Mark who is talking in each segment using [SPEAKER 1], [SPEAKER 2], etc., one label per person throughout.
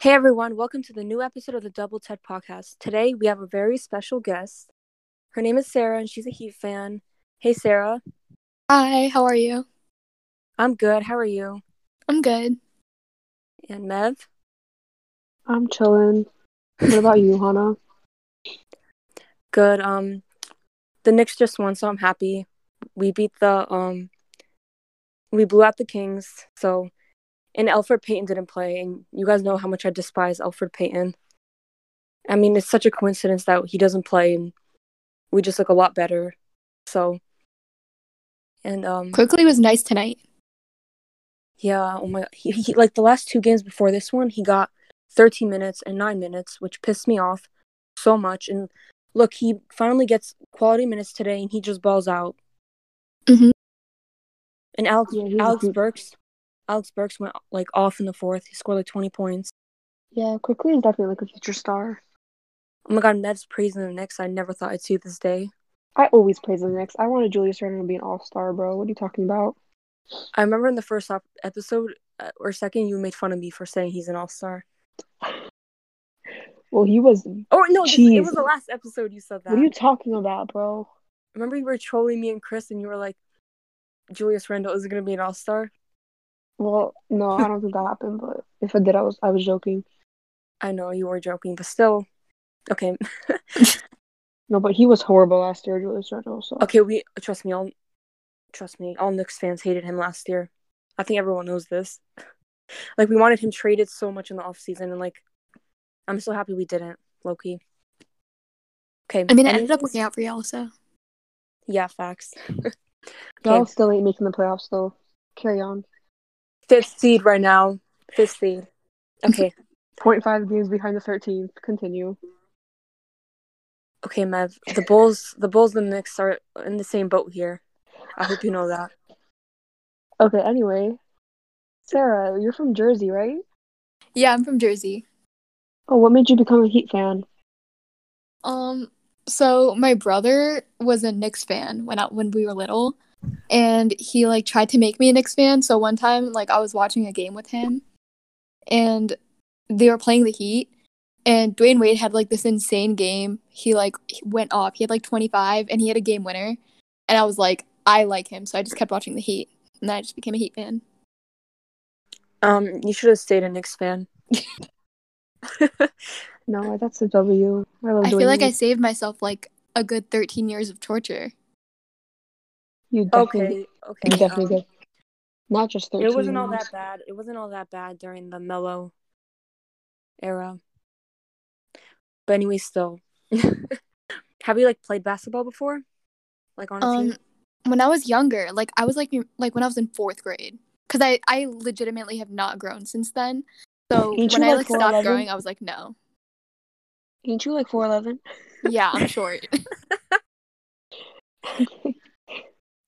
[SPEAKER 1] Hey everyone, welcome to the new episode of the Double Ted podcast. Today we have a very special guest. Her name is Sarah and she's a Heat fan. Hey Sarah,
[SPEAKER 2] Hi, how are you?
[SPEAKER 1] I'm good. How are you?
[SPEAKER 2] I'm good.
[SPEAKER 1] And Mev?
[SPEAKER 3] I'm chilling. What about you, Hannah?
[SPEAKER 1] Good. Um the Knicks just won, so I'm happy. We beat the um we blew out the Kings, so and Elfrid Payton didn't play, and you guys know how much I despise Elfrid Payton. I mean, it's such a coincidence that he doesn't play and we just look a lot better. So and um
[SPEAKER 2] Quickley was nice tonight.
[SPEAKER 1] Yeah, oh my he, he like the last two games before this one, he got 13 minutes and 9 minutes, which pissed me off so much and look, he finally gets quality minutes today and he just balls out.
[SPEAKER 2] Mhm.
[SPEAKER 1] And Alec
[SPEAKER 3] Yeah, Alec.
[SPEAKER 1] Burks Alec Burks went like off in the fourth. He scored like 20 points.
[SPEAKER 3] Yeah, Quickley is definitely like a future star.
[SPEAKER 1] Oh my god, Ned's praising the Knicks. I never thought I'd see this day.
[SPEAKER 3] I always praise the Knicks. I wanted Julius Randle to be an all star, bro. What are you talking about?
[SPEAKER 1] I remember in the first episode uh, or second you made fun of me for saying he's an all-star.
[SPEAKER 3] Well, he was.
[SPEAKER 1] Oh no, this, it was the last episode you said that.
[SPEAKER 3] What are you talking about, bro?
[SPEAKER 1] Remember you were trolling me and Chris and you were like Julius Randle is going to be an all-star?
[SPEAKER 3] Well, no, I don't think that happened. But if it did, I was I was joking.
[SPEAKER 1] I know you were joking, but still. Okay.
[SPEAKER 3] No, but he was horrible last year, Julius Randle. So
[SPEAKER 1] Okay, we trust me, all trust me, all Knicks fans hated him last year. I think everyone knows this. Like we wanted him traded so much in the offseason and like I'm so happy we didn't, Loki. Okay.
[SPEAKER 2] I mean, it ended up working out for y'all, so.
[SPEAKER 1] Yeah, facts.
[SPEAKER 3] y'all still ain't making the playoffs. Though, carry on.
[SPEAKER 1] Fifth seed right now. Fifth seed. Okay.
[SPEAKER 3] 0.5 games behind the 13th. Continue.
[SPEAKER 1] Okay, Mev. The Bulls the Bulls and the Knicks are in the same boat here. I hope you know that.
[SPEAKER 3] Okay. Anyway, Sarah, you're from Jersey, right?
[SPEAKER 2] Yeah, I'm from Jersey.
[SPEAKER 3] Oh, what made you become a Heat fan?
[SPEAKER 2] Um, so my brother was a Knicks fan when I, when we were little, and he like tried to make me a Knicks fan. So one time, like I was watching a game with him, and they were playing the Heat, and Dwyane Wade had like this insane game. He like went off. He had like 25, and he had a game winner, and I was like, I like him, so I just kept watching the Heat, and then I just became a Heat fan.
[SPEAKER 1] Um, you should have stayed a Knicks fan.
[SPEAKER 3] No, that's a W. I love
[SPEAKER 2] I feel like I saved myself like a good 13 years of torture.
[SPEAKER 3] You definitely,
[SPEAKER 1] okay,
[SPEAKER 3] you
[SPEAKER 1] okay.
[SPEAKER 3] definitely
[SPEAKER 1] um,
[SPEAKER 3] did. Not just 13
[SPEAKER 1] It wasn't all that bad. It wasn't all that bad during the Melo era. But anyway, still. Have you like played basketball before? Like on a
[SPEAKER 2] Um,
[SPEAKER 1] team?
[SPEAKER 2] when I was younger, like I was like like when I was in fourth grade, because I I legitimately have not grown since then. So
[SPEAKER 3] Ain't
[SPEAKER 2] when
[SPEAKER 3] you,
[SPEAKER 2] I
[SPEAKER 3] like,
[SPEAKER 2] like stopped growing, I was like, no,
[SPEAKER 3] Ain't you like 4'11?
[SPEAKER 2] yeah, I'm short.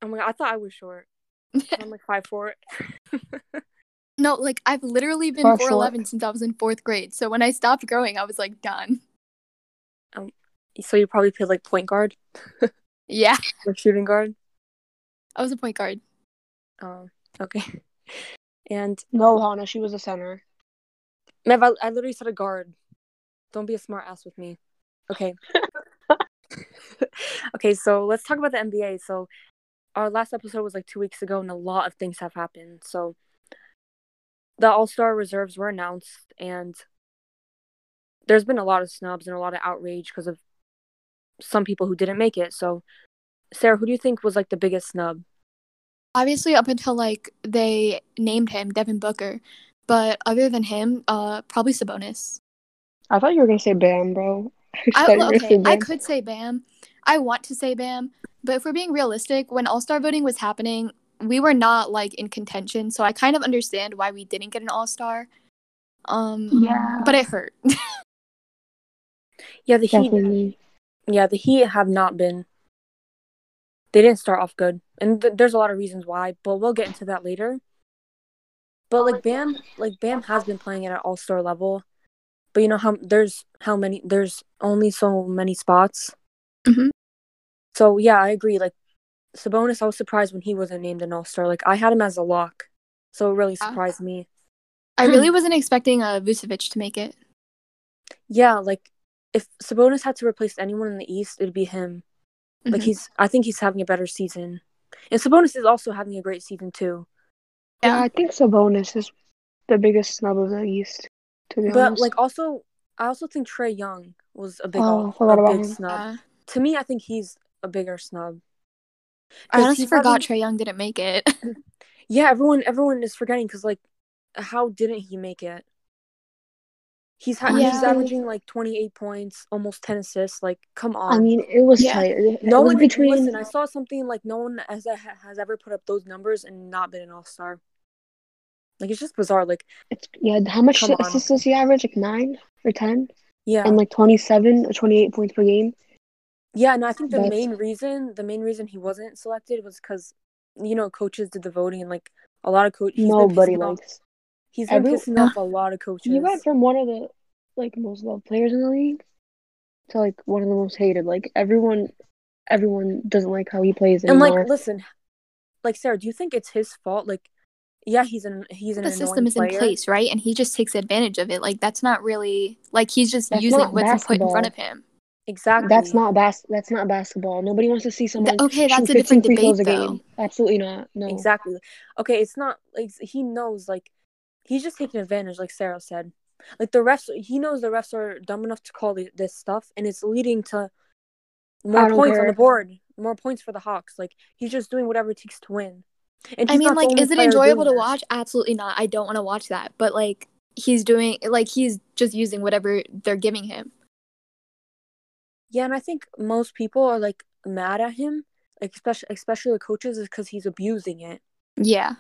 [SPEAKER 1] Oh my god, I thought I was short. I'm like five four.
[SPEAKER 2] no, like I've literally been
[SPEAKER 3] Far
[SPEAKER 2] four
[SPEAKER 3] short.
[SPEAKER 2] eleven since I was in fourth grade. So when I stopped growing, I was like done.
[SPEAKER 1] Um, so you probably played like point guard
[SPEAKER 2] Yeah,
[SPEAKER 1] or shooting guard.
[SPEAKER 2] I was a point guard.
[SPEAKER 1] Oh, okay. And
[SPEAKER 3] no, Hannah, she was a center.
[SPEAKER 1] Mev, I, I literally said a guard. Don't be a smart ass with me. Okay. okay, so let's talk about the NBA. So our last episode was like two weeks ago, and a lot of things have happened. So the All Star reserves were announced, and there's been a lot of snubs and a lot of outrage because of some people who didn't make it. So, Sarah, who do you think was like the biggest snub?
[SPEAKER 2] Obviously, up until like they named him Devin Booker, but other than him, uh, probably Sabonis.
[SPEAKER 3] I thought you were going to say Bam, bro.
[SPEAKER 2] I,
[SPEAKER 3] thought you were gonna
[SPEAKER 2] okay, I could say Bam. I want to say Bam, but if we're being realistic, when All Star voting was happening, we were not like in contention, so I kind of understand why we didn't get an All Star. Um,
[SPEAKER 3] Yeah.
[SPEAKER 2] but it hurt.
[SPEAKER 1] Yeah, the Heat.
[SPEAKER 3] Definitely.
[SPEAKER 1] Yeah, the Heat have not been. They didn't start off good, and th- there's a lot of reasons why, but we'll get into that later. But like Bam, like Bam has been playing at an All Star level, but you know how there's how many there's only so many spots.
[SPEAKER 2] Mhm.
[SPEAKER 1] So yeah, I agree. Like Sabonis, I was surprised when he wasn't named an All Star. Like I had him as a lock, so it really
[SPEAKER 2] Yeah.
[SPEAKER 1] surprised me.
[SPEAKER 2] I I really wasn't expecting uh, Vucevic to make it.
[SPEAKER 1] Yeah, like if Sabonis had to replace anyone in the East, it'd be him. Like
[SPEAKER 2] Mhm.
[SPEAKER 1] he's, I think he's having a better season, and Sabonis is also having a great season too.
[SPEAKER 3] Yeah,
[SPEAKER 2] Yeah.
[SPEAKER 3] I think Sabonis is the biggest snub of the East. To be
[SPEAKER 1] But
[SPEAKER 3] honest,
[SPEAKER 1] like also, I also think Trae Young was a big,
[SPEAKER 3] Oh, I
[SPEAKER 1] a
[SPEAKER 3] forgot about
[SPEAKER 1] big
[SPEAKER 3] him.
[SPEAKER 1] snub.
[SPEAKER 2] Uh,
[SPEAKER 1] To me, I think he's a bigger snub.
[SPEAKER 2] I honestly forgot Trae Young didn't make it.
[SPEAKER 1] Yeah, everyone, everyone is forgetting because like, how didn't he make it? He's ha- he's averaging like twenty eight points, almost ten assists. Like, come on.
[SPEAKER 3] I mean, it was
[SPEAKER 2] Yeah.
[SPEAKER 3] tight. It,
[SPEAKER 1] no
[SPEAKER 3] was
[SPEAKER 1] one
[SPEAKER 3] between.
[SPEAKER 1] listen. I saw something like no one has has ever put up those numbers and not been an all star. Like it's just bizarre. Like
[SPEAKER 3] it's, yeah, how much assists does he average? Like nine or ten,
[SPEAKER 1] yeah,
[SPEAKER 3] and like twenty-seven or twenty-eight points per game.
[SPEAKER 1] Yeah. And I think the
[SPEAKER 3] That's-
[SPEAKER 1] main reason, the main reason he wasn't selected was because you know coaches did the voting and like a lot of coaches.
[SPEAKER 3] Nobody
[SPEAKER 1] off,
[SPEAKER 3] likes.
[SPEAKER 1] He's been
[SPEAKER 3] every-
[SPEAKER 1] pissing off a lot of coaches.
[SPEAKER 3] He went from one of the like most loved players in the league to like one of the most hated. Like everyone, everyone doesn't like how he plays Anymore.
[SPEAKER 1] and like, listen, like Sarah, do you think it's his fault? Like, yeah, he's an he's an
[SPEAKER 2] the system is
[SPEAKER 1] player.
[SPEAKER 2] in place, right? And he just takes advantage of it. Like that's not really like he's just
[SPEAKER 3] That's
[SPEAKER 2] using what's what's put in front of him.
[SPEAKER 1] Exactly.
[SPEAKER 3] That's not bas- That's not basketball. Nobody wants to see someone.
[SPEAKER 2] okay, that's a different
[SPEAKER 3] 15
[SPEAKER 2] debate,
[SPEAKER 3] a
[SPEAKER 2] though.
[SPEAKER 3] Absolutely not. No.
[SPEAKER 1] Exactly. Okay, it's not like he knows like he's just taking advantage, like Sarah said. Like the refs, he knows the refs are dumb enough to call this stuff, and it's leading to more points on the board, more points for the Hawks. Like he's just doing whatever it takes to win. And
[SPEAKER 2] I mean, like, is it enjoyable to watch? Absolutely not. I don't want to watch that. But like he's doing like he's just using whatever they're giving him.
[SPEAKER 1] Yeah, and I think most people are like mad at him, like especially especially the coaches, is because he's abusing it.
[SPEAKER 2] Yeah.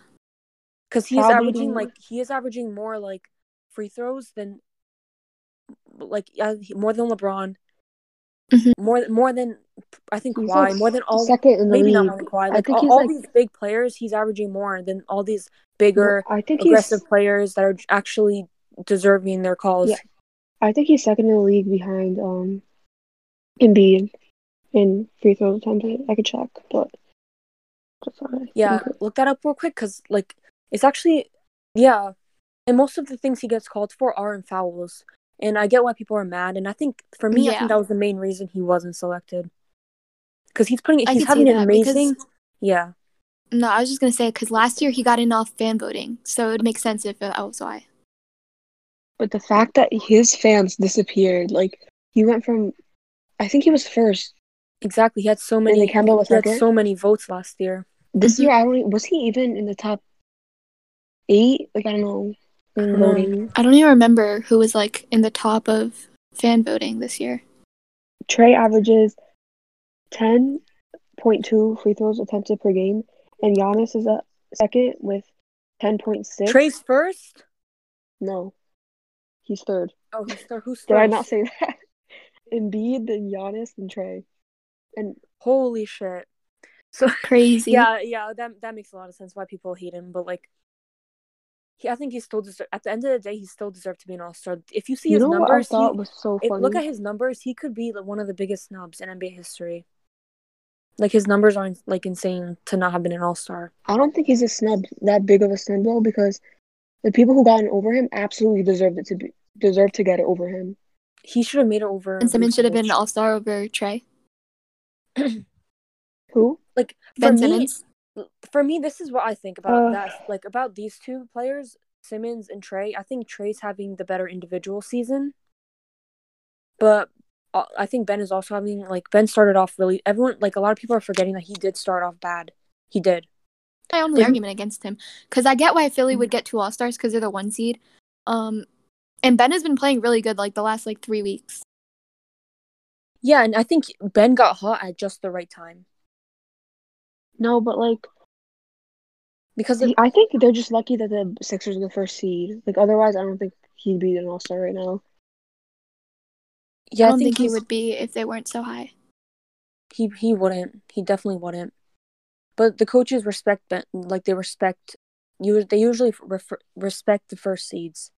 [SPEAKER 1] Because he's
[SPEAKER 3] Probably
[SPEAKER 1] averaging like he is averaging more like free throws than like uh, more than LeBron,
[SPEAKER 2] Mhm.
[SPEAKER 1] more more than I think
[SPEAKER 3] He's
[SPEAKER 1] Kawhi,
[SPEAKER 3] like
[SPEAKER 1] more than all
[SPEAKER 3] second in the
[SPEAKER 1] maybe
[SPEAKER 3] league.
[SPEAKER 1] not more than Kawhi.
[SPEAKER 3] I
[SPEAKER 1] Like
[SPEAKER 3] think
[SPEAKER 1] all,
[SPEAKER 3] he's
[SPEAKER 1] all
[SPEAKER 3] like-
[SPEAKER 1] these big players, he's averaging more than all these bigger
[SPEAKER 3] I think
[SPEAKER 1] aggressive
[SPEAKER 3] he's.
[SPEAKER 1] players that are actually deserving their calls.
[SPEAKER 3] Yeah. I think he's second in the league behind um, Embiid in free throw attempted. I could check, but that's all right.
[SPEAKER 1] Yeah, look that up real quick because like it's actually yeah, and most of the things he gets called for are in fouls, and I get why people are mad. And I think for me, I think that was the main reason he wasn't selected because he's putting
[SPEAKER 2] I
[SPEAKER 1] he's
[SPEAKER 2] see
[SPEAKER 1] having an
[SPEAKER 2] that because-
[SPEAKER 1] amazing yeah
[SPEAKER 2] No, I was just gonna say because last year he got in off fan voting, so it would make sense if that was why.
[SPEAKER 3] But the fact that his fans disappeared, like he went from, I think he was first
[SPEAKER 1] exactly. He had so
[SPEAKER 3] and
[SPEAKER 1] many
[SPEAKER 3] Campbell was
[SPEAKER 1] he had so many votes last year.
[SPEAKER 3] this
[SPEAKER 2] Mhm.
[SPEAKER 3] year, I don't. Was he even in the top eight? Like I don't know. In
[SPEAKER 1] don't
[SPEAKER 3] voting,
[SPEAKER 2] I don't even remember who was like in the top of fan voting this year.
[SPEAKER 3] Trae averages ten point two free throws attempted per game, and Giannis is at second with ten point six.
[SPEAKER 1] Trae's first.
[SPEAKER 3] No, he's third.
[SPEAKER 1] Oh, he's third. Who's
[SPEAKER 3] Did
[SPEAKER 1] first?
[SPEAKER 3] I not say that? Embiid, then Giannis, and Trae. And
[SPEAKER 1] Holy shit! So
[SPEAKER 2] Crazy.
[SPEAKER 1] yeah, yeah, that that makes a lot of sense why people hate him. But like, he, I think he still deserve. At the end of the day, he still deserved to be an all star. If you see
[SPEAKER 3] you
[SPEAKER 1] his
[SPEAKER 3] know what I
[SPEAKER 1] numbers, he,
[SPEAKER 3] was so
[SPEAKER 1] if, look at his numbers. He could be like, one of the biggest snubs in NBA history. Like his numbers aren't like insane to not have been an all star.
[SPEAKER 3] I don't think he's a snub that big of a snub though, because the people who got gotten over him absolutely deserved it to be deserve to get it over him.
[SPEAKER 1] He should have made it over.
[SPEAKER 2] and Simmons should have been an all star over Trae.
[SPEAKER 3] Who?
[SPEAKER 1] like for
[SPEAKER 2] Ben
[SPEAKER 1] me.
[SPEAKER 2] Simmons.
[SPEAKER 1] For me, this is what I think about
[SPEAKER 3] Uh.
[SPEAKER 1] that. Like about these two players, Simmons and Trae. I think Trae's having the better individual season, but uh, I think Ben is also having like Ben started off really. Everyone like a lot of people are forgetting that he did start off bad. He did.
[SPEAKER 2] My only
[SPEAKER 1] But-
[SPEAKER 2] argument against him, because I get why Philly would get two all stars because they're the one seed. Um, and Ben has been playing really good like the last like three weeks.
[SPEAKER 1] Yeah, and I think Ben got hot at just the right time
[SPEAKER 3] No, but like
[SPEAKER 1] because
[SPEAKER 3] he, I think they're just lucky that the Sixers are the first seed. Like otherwise, I don't think he'd be an All Star right now.
[SPEAKER 1] yeah,
[SPEAKER 2] I don't think,
[SPEAKER 1] think
[SPEAKER 2] he would be if they weren't so high.
[SPEAKER 1] He he wouldn't. He definitely wouldn't. But the coaches respect Ben. Like they respect you. They usually refer, respect the first seeds.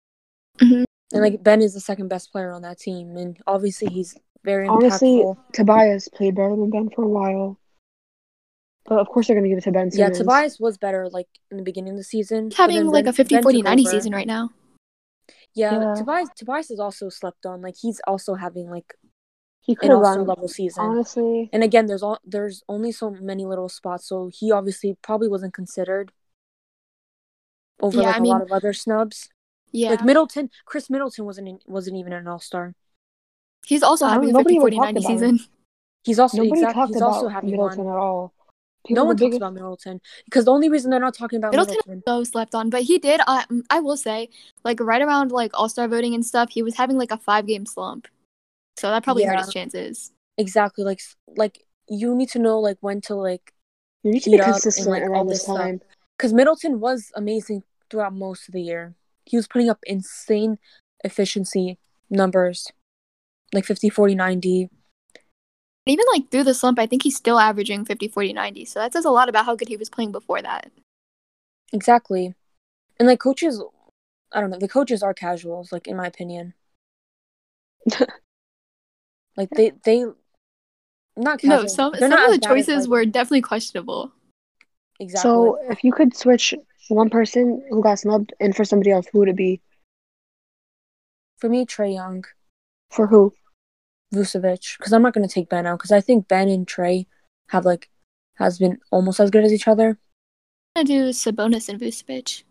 [SPEAKER 2] Mhm.
[SPEAKER 1] And like Ben is the second best player on that team, and obviously he's very
[SPEAKER 3] Honestly,
[SPEAKER 1] impactful.
[SPEAKER 3] Tobias played better than Ben for a while. But of course, they're gonna give it to Ben
[SPEAKER 1] Yeah, Tobias was better like in the beginning of the season.
[SPEAKER 2] He's having like
[SPEAKER 1] Ben-
[SPEAKER 2] a 50
[SPEAKER 1] Ben
[SPEAKER 2] 40 90
[SPEAKER 1] over.
[SPEAKER 2] season right now.
[SPEAKER 1] Yeah,
[SPEAKER 3] Yeah.
[SPEAKER 1] Tobias Tobias is also slept on. Like he's also having like
[SPEAKER 3] He
[SPEAKER 1] an
[SPEAKER 3] could have
[SPEAKER 1] all-star
[SPEAKER 3] gone
[SPEAKER 1] level season.
[SPEAKER 3] honestly.
[SPEAKER 1] And again, there's all there's only so many little spots, so he obviously probably wasn't considered over
[SPEAKER 2] Yeah,
[SPEAKER 1] like
[SPEAKER 2] I
[SPEAKER 1] a
[SPEAKER 2] mean-
[SPEAKER 1] lot of other snubs.
[SPEAKER 2] Yeah.
[SPEAKER 1] Like Middleton, Khris Middleton wasn't in, wasn't even an all star.
[SPEAKER 2] He's also having a
[SPEAKER 3] nobody
[SPEAKER 2] 50 40 90
[SPEAKER 3] about
[SPEAKER 2] season.
[SPEAKER 1] He's also
[SPEAKER 3] Nobody
[SPEAKER 1] exactly
[SPEAKER 3] talked
[SPEAKER 1] he's
[SPEAKER 3] about
[SPEAKER 1] also having
[SPEAKER 3] Middleton
[SPEAKER 1] one.
[SPEAKER 3] at all.
[SPEAKER 1] No one
[SPEAKER 3] the
[SPEAKER 1] talks about Middleton because the only reason they're not talking about
[SPEAKER 2] Middleton
[SPEAKER 1] Middleton,
[SPEAKER 2] so slept on, but he did. I mm, I will say, like right around like All Star voting and stuff, he was having like a five game slump, so that probably hurt his chances.
[SPEAKER 1] exactly like like you need to know like when to like
[SPEAKER 3] You need to be
[SPEAKER 1] up and,
[SPEAKER 3] consistent
[SPEAKER 1] like, all
[SPEAKER 3] around
[SPEAKER 1] this
[SPEAKER 3] this time.
[SPEAKER 1] because Middleton was amazing throughout most of the year. He was putting up insane efficiency numbers, like 50, 40, 90.
[SPEAKER 2] Even like through the slump, I think he's still averaging 50 40 90. So that says a lot about how good he was playing before that.
[SPEAKER 1] Exactly. And like coaches, I don't know, the coaches are casuals, like in my opinion. like they, they, not casual.
[SPEAKER 2] No, some
[SPEAKER 1] they're
[SPEAKER 2] some of the
[SPEAKER 1] bad as,
[SPEAKER 2] choices
[SPEAKER 1] like-
[SPEAKER 2] were definitely questionable.
[SPEAKER 1] exactly.
[SPEAKER 3] So if you could switch one person who got snubbed and for somebody else, who would it be?
[SPEAKER 1] for me, Trae Young,
[SPEAKER 3] For who?
[SPEAKER 1] Vucevic, because I'm not going to take Ben out because I think Ben and Trae have like has been almost as good as each other.
[SPEAKER 2] I'm gonna do Sabonis and Vucevic.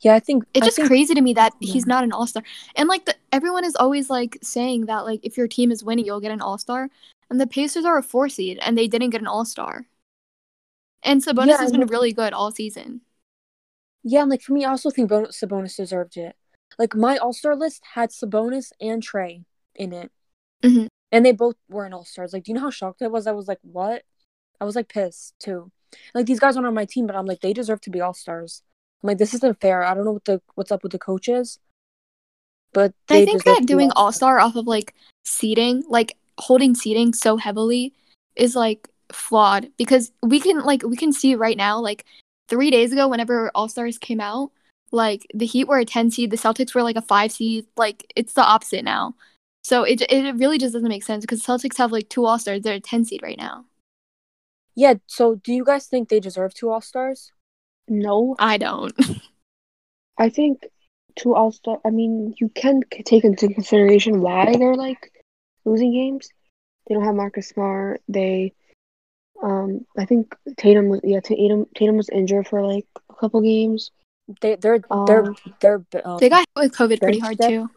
[SPEAKER 1] Yeah, I think
[SPEAKER 2] It's
[SPEAKER 1] I
[SPEAKER 2] just
[SPEAKER 1] think-
[SPEAKER 2] crazy to me that
[SPEAKER 1] Yeah.
[SPEAKER 2] he's not an all star. And like the, everyone is always like saying that like if your team is winning, you'll get an all star. And the Pacers are a four seed, and they didn't get an all star. And Sabonis
[SPEAKER 1] Yeah,
[SPEAKER 2] has been really good all season.
[SPEAKER 1] Yeah, and like for me, I also think Bon- Sabonis deserved it. Like my All Star list had Sabonis and Trae in it,
[SPEAKER 2] Mhm.
[SPEAKER 1] and they both were in All Stars. Like, do you know how shocked I was? I was like, what? I was like pissed too. Like these guys aren't on my team, but I'm like, they deserve to be All Stars. I'm like, this isn't fair. I don't know what the what's up with the coaches, but they
[SPEAKER 2] I think that doing All Star off of like seating, like holding seating so heavily, is like flawed because we can like we can see right now like three days ago whenever all stars came out like the heat were a 10 seed the celtics were like a 5 seed like it's the opposite now so it, it really just doesn't make sense because celtics have like two all stars they're a 10 seed right now
[SPEAKER 1] Yeah. So, do you guys think they deserve two All Stars?
[SPEAKER 3] No,
[SPEAKER 2] i don't
[SPEAKER 3] I think two All Star. I mean, you can take into consideration why they're like losing games. They don't have Marcus Smart. They, um, I think Tatum. was Yeah, Tatum. Tatum was injured for like a couple games.
[SPEAKER 1] They they're they're
[SPEAKER 3] Um,
[SPEAKER 1] they're um,
[SPEAKER 2] they got hit with covid pretty hard
[SPEAKER 1] depth?
[SPEAKER 2] too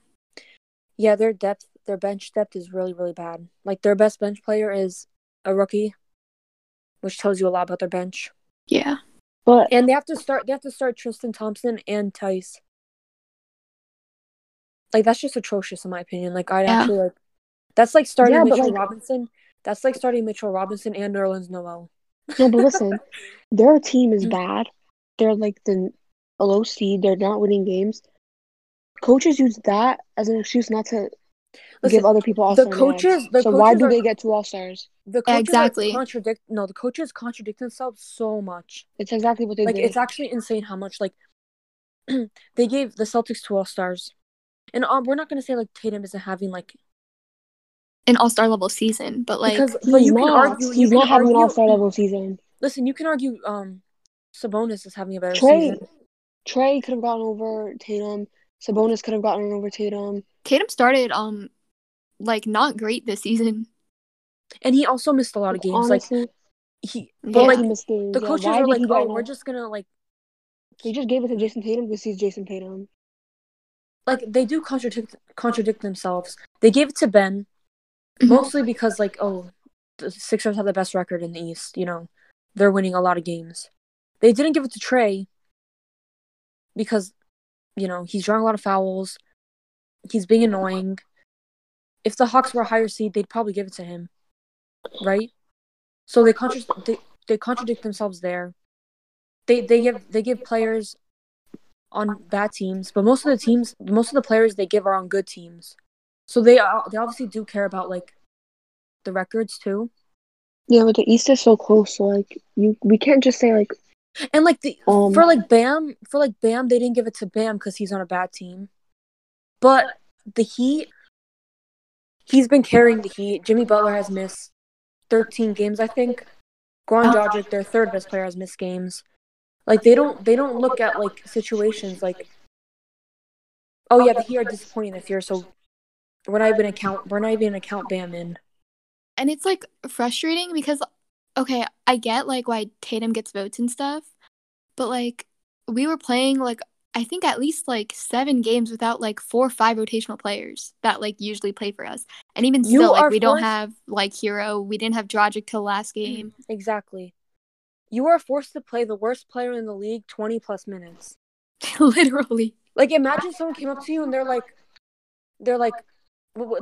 [SPEAKER 1] Yeah, their depth, their bench depth is really, really bad. Like their best bench player is a rookie, which tells you a lot about their bench.
[SPEAKER 2] yeah
[SPEAKER 3] But
[SPEAKER 1] And they have to start. They have to start Tristan Thompson and Theis. Like that's just atrocious in my opinion. Like I would
[SPEAKER 2] Yeah.
[SPEAKER 1] actually like. That's like starting
[SPEAKER 3] Yeah,
[SPEAKER 1] Mitchell
[SPEAKER 3] like-
[SPEAKER 1] Robinson. That's like starting Mitchell Robinson and Nerlens Noel.
[SPEAKER 3] no, but listen, their team is
[SPEAKER 1] Mm.
[SPEAKER 3] bad. They're like the a low seed. They're not winning games. Coaches use that as an excuse not to
[SPEAKER 1] Listen,
[SPEAKER 3] give other people all
[SPEAKER 1] the coaches- the
[SPEAKER 3] so why
[SPEAKER 1] coaches
[SPEAKER 3] do
[SPEAKER 1] are-
[SPEAKER 3] they get two all stars?
[SPEAKER 1] the coaches
[SPEAKER 2] exactly.
[SPEAKER 1] contradict. No, the coaches contradict themselves so much.
[SPEAKER 3] It's exactly what they
[SPEAKER 1] like
[SPEAKER 3] did.
[SPEAKER 1] it's actually insane how much like they gave the Celtics two All Stars, and um, we're not gonna say like Tatum isn't having like
[SPEAKER 2] an all-star level season but like
[SPEAKER 1] because
[SPEAKER 3] He's
[SPEAKER 1] but you can
[SPEAKER 3] not.
[SPEAKER 1] argue
[SPEAKER 3] He's
[SPEAKER 1] you can
[SPEAKER 3] not having an all star level season.
[SPEAKER 1] Listen, you can argue um Sabonis is having a better
[SPEAKER 3] Trae
[SPEAKER 1] season.
[SPEAKER 3] Trae could have gotten over Tatum. Sabonis could have gotten over Tatum.
[SPEAKER 2] tatum started um like not great this season
[SPEAKER 1] And he also missed a lot of games.
[SPEAKER 3] Honestly,
[SPEAKER 1] like he
[SPEAKER 2] Yeah.
[SPEAKER 1] but
[SPEAKER 3] yeah,
[SPEAKER 1] like
[SPEAKER 3] he missed games.
[SPEAKER 1] the coaches
[SPEAKER 3] Why
[SPEAKER 1] are like, Oh, we're just gonna like
[SPEAKER 3] They just gave it to Jayson Tatum because he's Jayson Tatum.
[SPEAKER 1] like they do contradict contradict themselves. They gave it to Ben.
[SPEAKER 2] Mm-hmm.
[SPEAKER 1] mostly because like oh the Sixers have the best record in the East, you know. They're winning a lot of games. They didn't give it to Trae because you know, he's drawing a lot of fouls. He's being annoying. If the Hawks were a higher seed, they'd probably give it to him. Right? So they contra- they, they contradict themselves there. They they give they give players on bad teams, but most of the teams, most of the players they give are on good teams. So they are- they obviously do care about like the records too.
[SPEAKER 3] Yeah, but the East is so close. So like you, we can't just say like
[SPEAKER 1] And like the
[SPEAKER 3] Um,
[SPEAKER 1] for like Bam, for like Bam, they didn't give it to Bam because he's on a bad team. But the Heat, he's been carrying the Heat. Jimmy Butler has missed 13 games, I think. Goran Dragic, their third best player, has missed games. Like they don't they don't look at like situations like Oh yeah, the Heat are disappointing this year, so we're not even gonna count. We're not even gonna count Bam in.
[SPEAKER 2] and it's like frustrating because okay i get like why tatum gets votes and stuff but like we were playing like i think at least like seven games without like four or five rotational players that like usually play for us and even
[SPEAKER 1] You
[SPEAKER 2] still like we don't have like hero we didn't have Dragic till last mm, game
[SPEAKER 1] Exactly. You are forced to play the worst player in the league twenty plus minutes.
[SPEAKER 2] literally
[SPEAKER 1] Like imagine someone came up to you and they're like, they're like,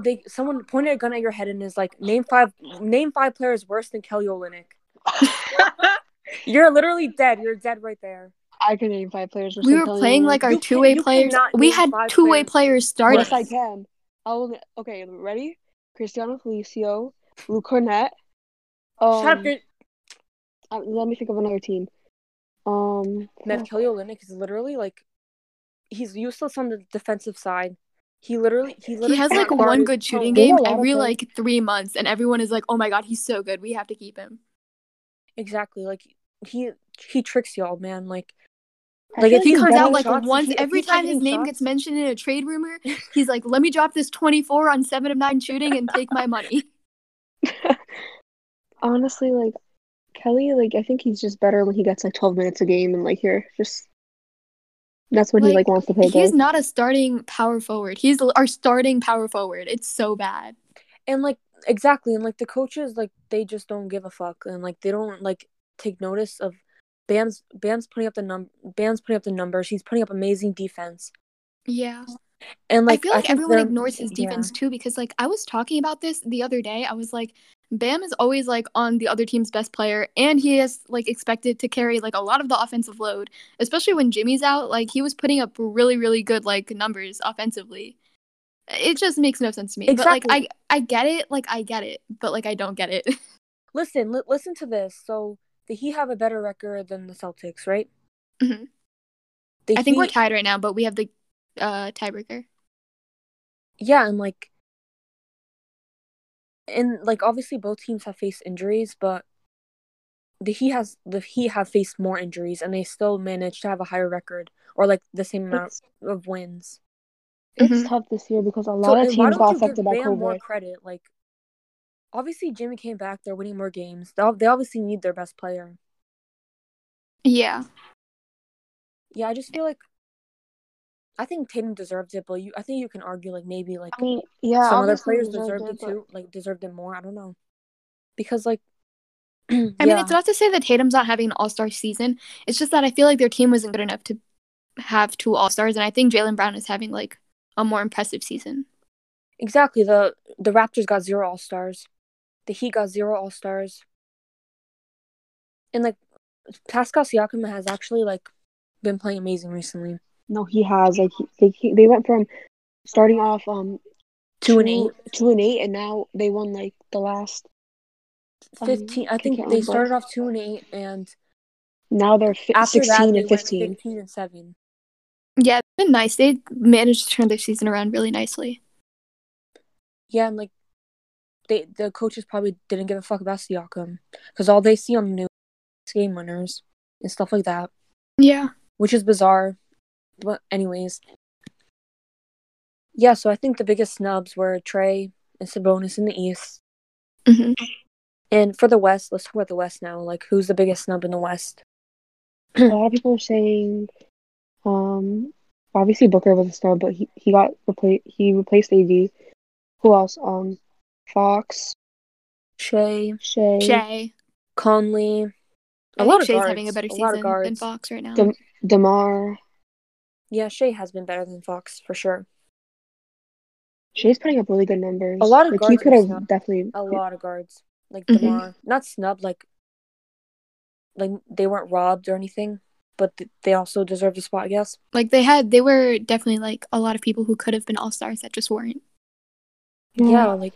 [SPEAKER 1] they someone pointed a gun at your head and is like, name five, name five players worse than Kelly Olynyk. You're literally dead. You're dead right there.
[SPEAKER 3] I can name five players.
[SPEAKER 2] we were playing like our two-way players we had two-way
[SPEAKER 1] players
[SPEAKER 2] players starting
[SPEAKER 3] Yes, I can. I'll. Okay, ready? Cristiano Felicio, Luke Kornet. Um,
[SPEAKER 1] Shut up, you're-
[SPEAKER 3] uh, let me think of another team. Um,
[SPEAKER 1] Man, Kelly Olynyk is literally like, he's useless on the defensive side. He literally, he literally
[SPEAKER 2] he has like one good shooting
[SPEAKER 1] own.
[SPEAKER 3] There's a
[SPEAKER 2] game every like three months and everyone is like oh my god he's so good we have to keep him
[SPEAKER 1] Exactly. Like he he tricks y'all, man. Like
[SPEAKER 3] I
[SPEAKER 1] Like, if
[SPEAKER 2] he comes out like
[SPEAKER 1] shots,
[SPEAKER 2] once
[SPEAKER 1] he-
[SPEAKER 2] every time his name
[SPEAKER 1] shots-
[SPEAKER 2] gets mentioned in a trade rumor. He's like, "Let me drop this 24 on seven of nine shooting and take my money."
[SPEAKER 3] honestly like Kelly. Like I think he's just better when he gets like 12 minutes a game and like here just. That's when he
[SPEAKER 2] Like,
[SPEAKER 3] like wants to play.
[SPEAKER 2] He's
[SPEAKER 3] good.
[SPEAKER 2] not a starting power forward. He's our starting power forward. It's so bad.
[SPEAKER 1] and like exactly, and like the coaches, like they just don't give a fuck, and like they don't like take notice of Bam's Bam's putting up the num Bam's putting up the numbers. He's putting up amazing defense,
[SPEAKER 2] Yeah,
[SPEAKER 1] and like
[SPEAKER 2] I feel like
[SPEAKER 1] think
[SPEAKER 2] everyone ignores his
[SPEAKER 1] yeah.
[SPEAKER 2] defense too because like I was talking about this the other day. I was like, Bam is always like on the other team's best player, and he is like expected to carry like a lot of the offensive load, especially when Jimmy's out. Like he was putting up really, really good like numbers offensively. It just makes no sense to me. But
[SPEAKER 1] Exactly.
[SPEAKER 2] like I, I get it. Like I get it, but like I don't get it.
[SPEAKER 1] Listen, li- listen to this. So the Heat have a better record than the Celtics, right?
[SPEAKER 2] Mhm.
[SPEAKER 1] The
[SPEAKER 2] I think we're tied right now, but we have the uh tiebreaker.
[SPEAKER 1] yeah, and like, and like obviously both teams have faced injuries, but the Heat has the Heat have faced more injuries, and they still managed to have a higher record or like the same amount
[SPEAKER 3] It's,
[SPEAKER 1] of wins.
[SPEAKER 3] it's
[SPEAKER 2] Mhm.
[SPEAKER 3] tough this year because a
[SPEAKER 1] So
[SPEAKER 3] lot of teams
[SPEAKER 1] don't
[SPEAKER 3] got affected by
[SPEAKER 1] Bam more
[SPEAKER 3] COVID.
[SPEAKER 1] credit? Like, obviously Jimmy came back; they're winning more games. They they obviously need their best player.
[SPEAKER 2] Yeah.
[SPEAKER 1] Yeah, I just feel like I think Tatum deserves it, but you I think you can argue like maybe like
[SPEAKER 3] I mean, yeah,
[SPEAKER 1] some other players
[SPEAKER 3] deserved
[SPEAKER 1] deserved
[SPEAKER 3] it,
[SPEAKER 1] it
[SPEAKER 3] but-
[SPEAKER 1] too, like deserved it more. I don't know, because like,
[SPEAKER 2] I mean,
[SPEAKER 1] yeah,
[SPEAKER 2] it's not to say that Tatum's not having an All Star season. It's just that I feel like their team wasn't good enough to have two All Stars, and I think Jaylen Brown is having like a more impressive season.
[SPEAKER 1] exactly the the Raptors got zero All Stars, the Heat got zero All Stars, and like Pascal Siakam has actually like been playing amazing recently.
[SPEAKER 3] No, he has like he, they he- they went from starting off um
[SPEAKER 1] Two and eight.
[SPEAKER 3] two and eight, and now they won like the last. Um,
[SPEAKER 1] 15 i
[SPEAKER 3] I
[SPEAKER 1] think they started off 2 and 8 and
[SPEAKER 3] Now they're fi-
[SPEAKER 1] after that
[SPEAKER 3] sixteen
[SPEAKER 1] they
[SPEAKER 3] and
[SPEAKER 1] went
[SPEAKER 3] fifteen.
[SPEAKER 1] 15 and 7
[SPEAKER 2] Yeah, it's been nice. They managed to turn their season around really nicely.
[SPEAKER 1] yeah and like they the coaches probably didn't give a fuck about Siakam because all they see on the news game winners and stuff like that
[SPEAKER 2] Yeah.
[SPEAKER 1] which is bizarre but anyways yeah so i think the biggest snubs were trae and sabonis in the east
[SPEAKER 2] hmm
[SPEAKER 1] and for the west let's talk about the west now like who's the biggest snub in the west
[SPEAKER 3] A lot of people are saying, um, obviously Booker was a snub, but he he got replaced. He replaced AD. Who else? Um, Fox,
[SPEAKER 1] shai
[SPEAKER 3] Shai,
[SPEAKER 2] Shai.
[SPEAKER 1] conley
[SPEAKER 2] I
[SPEAKER 1] a
[SPEAKER 2] think
[SPEAKER 1] lot of
[SPEAKER 2] Shai's
[SPEAKER 1] guards
[SPEAKER 2] having a better
[SPEAKER 1] a
[SPEAKER 2] season than Fox right now.
[SPEAKER 3] Dem- Demar.
[SPEAKER 1] Yeah shai has been better than fox for sure
[SPEAKER 3] Shai's putting up really good numbers.
[SPEAKER 1] A lot of
[SPEAKER 3] like he
[SPEAKER 1] guards
[SPEAKER 3] could have
[SPEAKER 1] snubbed.
[SPEAKER 3] definitely.
[SPEAKER 1] a lot of guards like
[SPEAKER 2] Mhm.
[SPEAKER 1] Demar, not snubbed like like they weren't robbed or anything, but th- they also deserved a spot, I guess.
[SPEAKER 2] Like they had, they were definitely like a lot of people who could have been All Stars that just weren't.
[SPEAKER 1] Yeah, like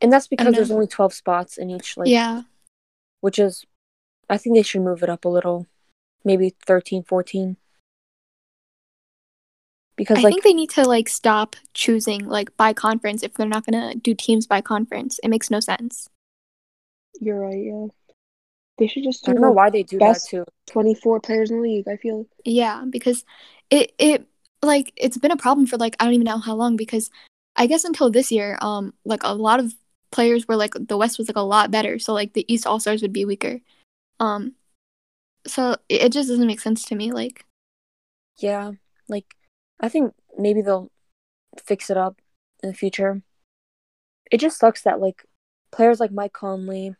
[SPEAKER 1] and that's because there's only 12 spots in each like
[SPEAKER 2] yeah.
[SPEAKER 1] which is I think they should move it up a little. Maybe 13, 14. Because
[SPEAKER 2] I
[SPEAKER 1] like
[SPEAKER 2] think they need to like stop choosing like by conference if they're not gonna do teams by conference. It makes no sense.
[SPEAKER 3] You're right. Yeah, they should just
[SPEAKER 1] I
[SPEAKER 3] do
[SPEAKER 1] don't know why they do
[SPEAKER 3] best-
[SPEAKER 1] that too.
[SPEAKER 3] 24 players in the league. I feel
[SPEAKER 2] Yeah, because it it like it's been a problem for like I don't even know how long because I guess until this year, um, like a lot of players were like the West was like a lot better, so like the East All Stars would be weaker. Um, so it, it just doesn't make sense to me. Like,
[SPEAKER 1] Yeah, like I think maybe they'll fix it up in the future. It just sucks that like players like Mike Conley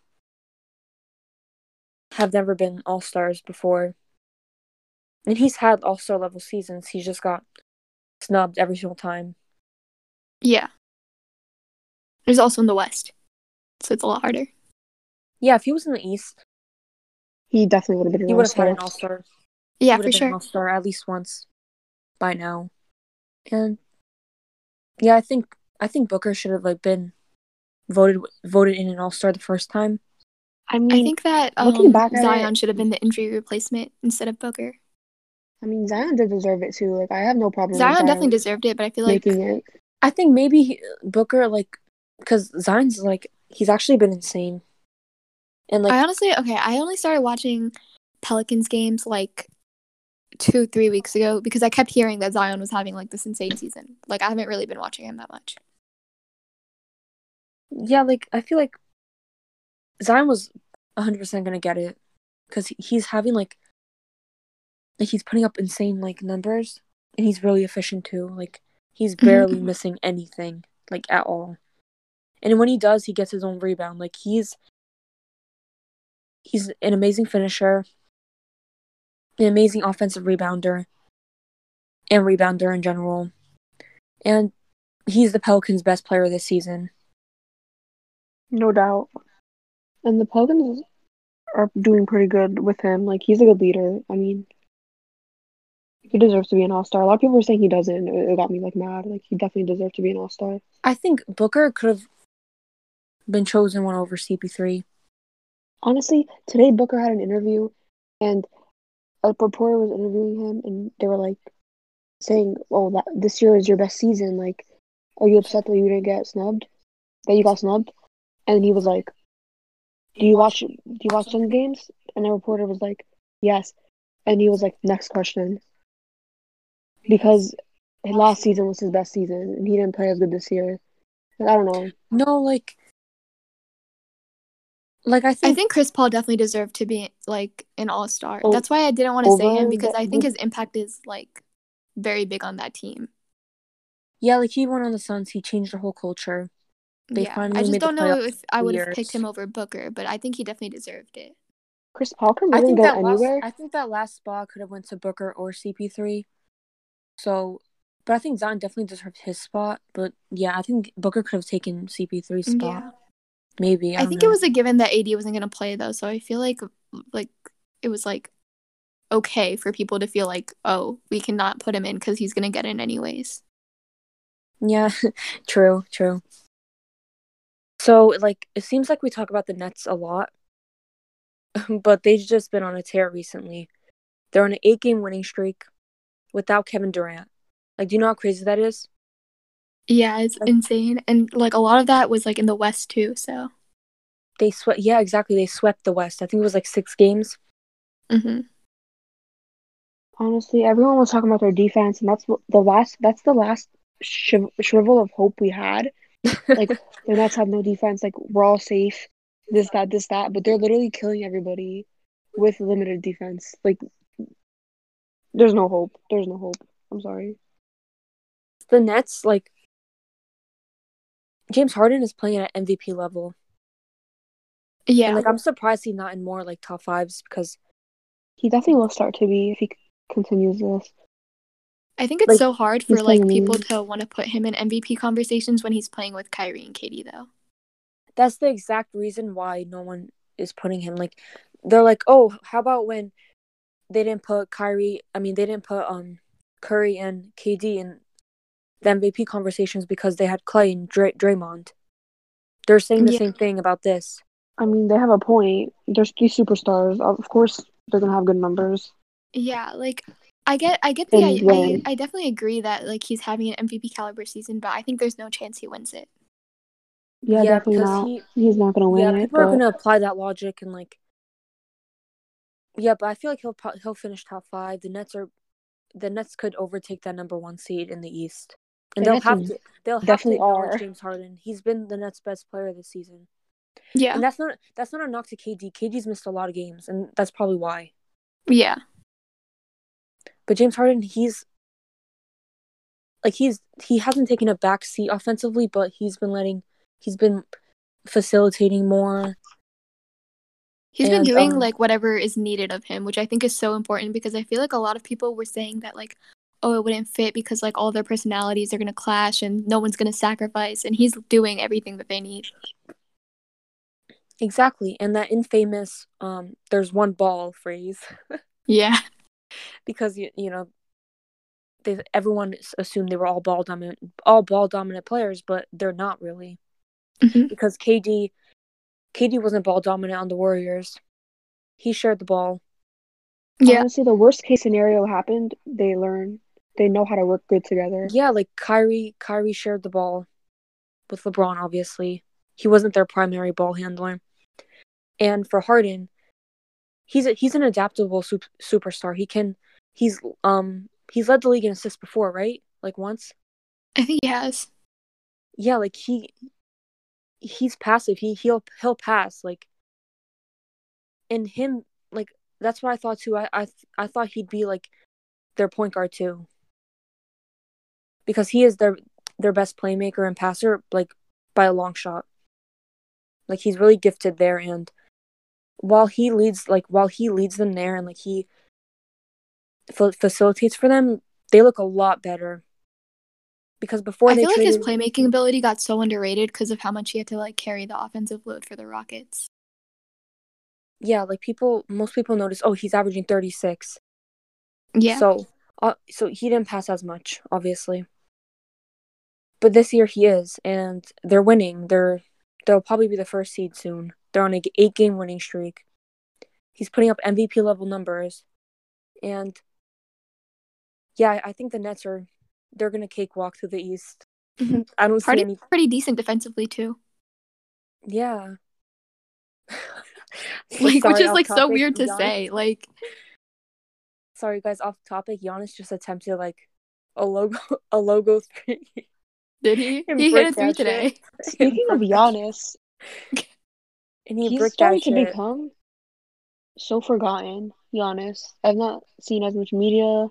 [SPEAKER 1] have never been all stars before. And he's had all star level seasons. He just got snubbed every single time.
[SPEAKER 2] yeah. He's also in the West, so it's a lot harder.
[SPEAKER 1] Yeah, if he was in the East,
[SPEAKER 3] He definitely would have been an
[SPEAKER 1] he would have had
[SPEAKER 3] all-star.
[SPEAKER 1] an all star.
[SPEAKER 2] Yeah, for sure.
[SPEAKER 1] all star at least once by now. And yeah, I think I think Booker should have like been voted voted in an all star the first time.
[SPEAKER 3] I mean,
[SPEAKER 2] I think that
[SPEAKER 3] looking
[SPEAKER 2] um,
[SPEAKER 3] back
[SPEAKER 2] Zion
[SPEAKER 3] it-
[SPEAKER 2] should have been the injury replacement instead of Booker.
[SPEAKER 3] I mean, Zion did deserve it too. Like, I have no problem.
[SPEAKER 2] Zion
[SPEAKER 3] with
[SPEAKER 2] definitely deserved it, but I feel like
[SPEAKER 3] making it.
[SPEAKER 1] I think maybe he, Booker like because Zion's like he's actually been insane, and like
[SPEAKER 2] I honestly okay. I only started watching Pelicans games like two, three weeks ago because I kept hearing that Zion was having like this insane season. Like I haven't really been watching him that much.
[SPEAKER 1] yeah, like I feel like Zion was hundred percent gonna get it because he's having like like he's putting up insane like numbers and he's really efficient too. Like he's mm-hmm. barely missing anything like at all, and when he does, he gets his own rebound. Like he's he's an amazing finisher, an amazing offensive rebounder, and rebounder in general, and he's the Pelicans' best player this season.
[SPEAKER 3] No doubt. And the Pelicans are doing pretty good with him. Like he's a good leader. I mean, he deserves to be an all star. A lot of people were saying he doesn't. It got me like mad. Like he definitely deserved to be an all star.
[SPEAKER 1] I think Booker could have been chosen one over CP3.
[SPEAKER 3] Honestly, today Booker had an interview, and a reporter was interviewing him, and they were like saying, "Oh, that this year is your best season. Like, are you upset that you didn't get snubbed? That you got snubbed?" And he was like, "Do you watch? Do you watch some games?" And the reporter was like, "Yes," and he was like, "Next question," because last season was his best season, and he didn't play as good this year. I don't know.
[SPEAKER 1] No, like, like I
[SPEAKER 2] I
[SPEAKER 1] think,
[SPEAKER 2] think Chris Paul definitely deserved to be like an all star.
[SPEAKER 3] Oh,
[SPEAKER 2] That's why I didn't want to say him because I think his impact is like very big on that team.
[SPEAKER 1] yeah, like he went on the Suns. He changed the whole culture. They
[SPEAKER 2] yeah,
[SPEAKER 1] finally
[SPEAKER 2] I just
[SPEAKER 1] made
[SPEAKER 2] don't know if I would have picked him over Booker, but I think he definitely deserved it.
[SPEAKER 3] Chris Paul can
[SPEAKER 1] I
[SPEAKER 3] really
[SPEAKER 1] think
[SPEAKER 3] go
[SPEAKER 1] that last,
[SPEAKER 3] anywhere.
[SPEAKER 1] I think that last spot could have went to Booker or CP3. So, but I think Zion definitely deserved his spot. But yeah, I think Booker could have taken CP3's spot.
[SPEAKER 2] Yeah.
[SPEAKER 1] Maybe I,
[SPEAKER 2] I think
[SPEAKER 1] know.
[SPEAKER 2] it was a given that AD wasn't going to play though, so I feel like like it was like okay for people to feel like oh we cannot put him in because he's going to get in anyways.
[SPEAKER 1] Yeah, true, true. So, like, it seems like we talk about the Nets a lot, but they've just been on a tear recently. They're on an eight game winning streak without Kevin Durant. Like, do you know how crazy that is?
[SPEAKER 2] Yeah, it's
[SPEAKER 1] Like-
[SPEAKER 2] insane, and like a lot of that was like in the West too. So
[SPEAKER 1] They swept, yeah, exactly. They swept the West. I think it was like six games.
[SPEAKER 2] hmm
[SPEAKER 3] Honestly, everyone was talking about their defense, and that's what the last. That's the last shiv- shrivel of hope we had. Like the Nets have no defense. Like we're all safe. This, that, this, that. But they're literally killing everybody with limited defense. Like there's no hope. There's no hope. I'm sorry.
[SPEAKER 1] the Nets, like, James Harden is playing at MVP level.
[SPEAKER 2] yeah,
[SPEAKER 1] And, like, I'm surprised he's not in more, like, top fives because,
[SPEAKER 3] He definitely will start to be if he continues this.
[SPEAKER 2] I think it's
[SPEAKER 1] like,
[SPEAKER 2] so hard for like people
[SPEAKER 3] mean.
[SPEAKER 2] to want to put him in MVP conversations when he's playing with Kyrie and KD though.
[SPEAKER 1] that's the exact reason why no one is putting him. Like, they're like, oh, how about when they didn't put Kyrie? I mean, they didn't put um Curry and KD in the MVP conversations because they had Clay and Dray- Draymond. They're saying the
[SPEAKER 2] Yeah.
[SPEAKER 1] same thing about this.
[SPEAKER 3] I mean, they have a point. There's three superstars. Of course, they're gonna have good numbers.
[SPEAKER 2] Yeah, like I get I get the
[SPEAKER 3] And
[SPEAKER 2] I, I. I definitely agree that like he's having an MVP caliber season, but I think there's no chance he wins it.
[SPEAKER 3] Yeah,
[SPEAKER 1] Yeah,
[SPEAKER 3] definitely not.
[SPEAKER 1] he-
[SPEAKER 3] He's not gonna win
[SPEAKER 1] yeah,
[SPEAKER 3] it.
[SPEAKER 1] people are gonna apply that logic and like. Yeah, but I feel like he'll pro- he'll finish top five. The Nets are the Nets could overtake that number one seed in the East, and they'll have to. They'll have to
[SPEAKER 3] definitely
[SPEAKER 1] acknowledge
[SPEAKER 3] are.
[SPEAKER 1] James Harden. He's been the Nets' best player this season,
[SPEAKER 2] Yeah.
[SPEAKER 1] and that's not that's not a knock to KD. KD's missed a lot of games, and that's probably why.
[SPEAKER 2] Yeah.
[SPEAKER 1] But James Harden, he's like he's he hasn't taken a back seat offensively, but he's been letting he's been facilitating more.
[SPEAKER 2] He's been doing
[SPEAKER 1] um,
[SPEAKER 2] like whatever is needed of him, which I think is so important because I feel like a lot of people were saying that like, oh, it wouldn't fit because like all their personalities are gonna clash and no one's gonna sacrifice, and he's doing everything that they need.
[SPEAKER 1] Exactly, and that infamous um there's one ball phrase
[SPEAKER 2] Yeah.
[SPEAKER 1] because you you know they everyone assumed they were all ball dominant all ball dominant players, but they're not really
[SPEAKER 2] Mhm.
[SPEAKER 1] because KD KD wasn't ball dominant on the Warriors. He shared the ball.
[SPEAKER 2] Yeah.
[SPEAKER 3] Honestly, the worst case scenario happened. They learn. They know how to work good together.
[SPEAKER 1] Yeah, like Kyrie Kyrie shared the ball with LeBron obviously. He wasn't their primary ball handler. And for Harden, he's a, he's an adaptable sup- superstar. He can he's um he's led the league in assists before, right? Like once.
[SPEAKER 2] I think he has.
[SPEAKER 1] Yeah, like he he's passive. He he'll he'll pass like and him like that's what I thought too. I I I thought he'd be like their point guard too. Because he is their their best playmaker and passer like by a long shot. Like he's really gifted there and while he leads like while he leads them there and like he fa- facilitates for them, they look a lot better. Because before
[SPEAKER 2] I
[SPEAKER 1] they
[SPEAKER 2] feel like his playmaking ability got so underrated because of how much he had to like carry the offensive load for the Rockets.
[SPEAKER 1] yeah, like people, most people notice. Oh, he's averaging thirty six.
[SPEAKER 2] Yeah.
[SPEAKER 1] So, uh, so he didn't pass as much, obviously. But this year he is, and they're winning. They're they'll probably be the first seed soon. They're on a g- eight game winning streak. He's putting up MVP level numbers, and yeah, I- think the Nets are they're gonna cakewalk through the East.
[SPEAKER 2] Mhm.
[SPEAKER 1] I don't see
[SPEAKER 2] Pretty
[SPEAKER 1] any.
[SPEAKER 2] pretty decent defensively too.
[SPEAKER 1] Yeah.
[SPEAKER 2] Like which is like so weird to
[SPEAKER 1] Giannis-
[SPEAKER 2] say. Like
[SPEAKER 1] Sorry, guys, off topic. Giannis just attempted like a logo, a logo three.
[SPEAKER 2] Did he?
[SPEAKER 1] And
[SPEAKER 2] He hit a
[SPEAKER 1] bricked
[SPEAKER 2] three today.
[SPEAKER 3] Speaking of Giannis,
[SPEAKER 1] and he
[SPEAKER 3] he's
[SPEAKER 1] bricked
[SPEAKER 3] starting to become so forgotten. Giannis, I've not seen as much media.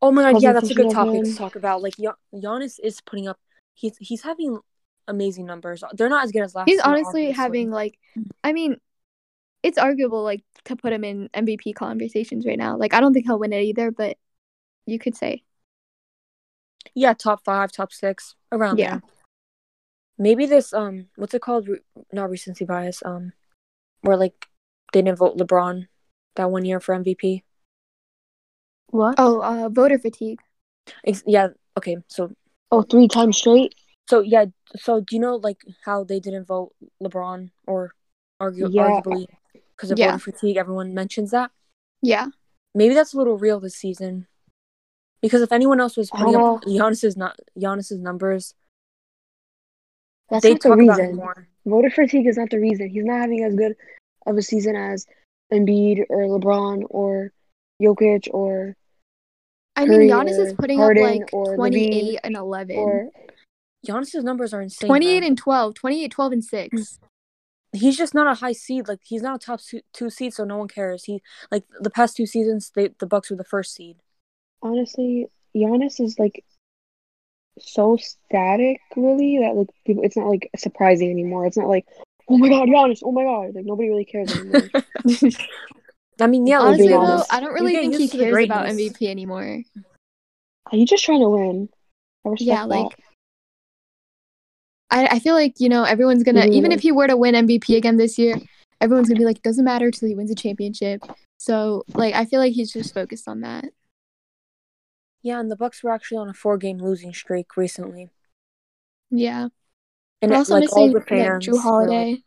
[SPEAKER 1] Oh my god, yeah, that's a good
[SPEAKER 3] of
[SPEAKER 1] topic to talk about. Like Gian- Giannis is putting up he's he's having amazing numbers. They're not as good as last
[SPEAKER 2] He's
[SPEAKER 1] year,
[SPEAKER 2] honestly
[SPEAKER 1] obviously.
[SPEAKER 2] having like I mean it's arguable like to put him in MVP conversations right now. Like I don't think he'll win it either, but you could say.
[SPEAKER 1] Yeah, top 5, top 6 around
[SPEAKER 2] Yeah.
[SPEAKER 1] there. Maybe this um what's it called? Re- not recency bias um where like they didn't vote LeBron that one year for MVP.
[SPEAKER 3] What?
[SPEAKER 2] Oh, uh voter fatigue.
[SPEAKER 1] Ex- yeah, okay. So
[SPEAKER 3] Oh, three times straight.
[SPEAKER 1] so yeah, so do you know like how they didn't vote LeBron or argue
[SPEAKER 3] Yeah.
[SPEAKER 1] arguably because of
[SPEAKER 2] Yeah.
[SPEAKER 1] voter fatigue everyone mentions that?
[SPEAKER 2] Yeah.
[SPEAKER 1] Maybe that's a little real this season. Because if anyone else was putting
[SPEAKER 3] Oh.
[SPEAKER 1] up Giannis's not Giannis's numbers,
[SPEAKER 3] That's
[SPEAKER 1] they
[SPEAKER 3] not the
[SPEAKER 1] talk about
[SPEAKER 3] reason.
[SPEAKER 1] more.
[SPEAKER 3] Voter fatigue is not the reason. He's not having as good of a season as Embiid or LeBron or Jokic or
[SPEAKER 2] I mean
[SPEAKER 3] Curry
[SPEAKER 2] Giannis is putting
[SPEAKER 3] Harden
[SPEAKER 2] up like
[SPEAKER 3] or
[SPEAKER 2] 28 and 11.
[SPEAKER 3] or
[SPEAKER 1] Giannis's numbers are insane.
[SPEAKER 2] 28
[SPEAKER 1] though.
[SPEAKER 2] and 12, 28, 12 and 6. Mm.
[SPEAKER 1] he's just not a high seed. Like he's not a top two, two seed, so no one cares. He like the past two seasons, they the Bucks were the first seed.
[SPEAKER 3] Honestly, Giannis is like so static, really, that like people, it's not like surprising anymore. It's not like, oh my god, Giannis, oh my god, like nobody really cares anymore.
[SPEAKER 1] I mean, yeah,
[SPEAKER 2] Honestly though. I don't really think he
[SPEAKER 1] used to the
[SPEAKER 2] cares about. MVP anymore.
[SPEAKER 3] Are you just trying to win. I respect
[SPEAKER 2] Yeah,
[SPEAKER 3] that.
[SPEAKER 2] like I, I feel like you know everyone's gonna
[SPEAKER 3] Mhm.
[SPEAKER 2] even if he were to win MVP again this year, everyone's gonna be like, doesn't matter till he wins a championship. So like I feel like he's just focused on that.
[SPEAKER 1] Yeah, and the Bucks were actually on a four game losing streak recently,
[SPEAKER 2] Yeah,
[SPEAKER 1] and
[SPEAKER 2] but
[SPEAKER 1] it,
[SPEAKER 2] also
[SPEAKER 1] like all
[SPEAKER 2] missing
[SPEAKER 1] the
[SPEAKER 2] like
[SPEAKER 1] fans.
[SPEAKER 2] Drew
[SPEAKER 1] were, like-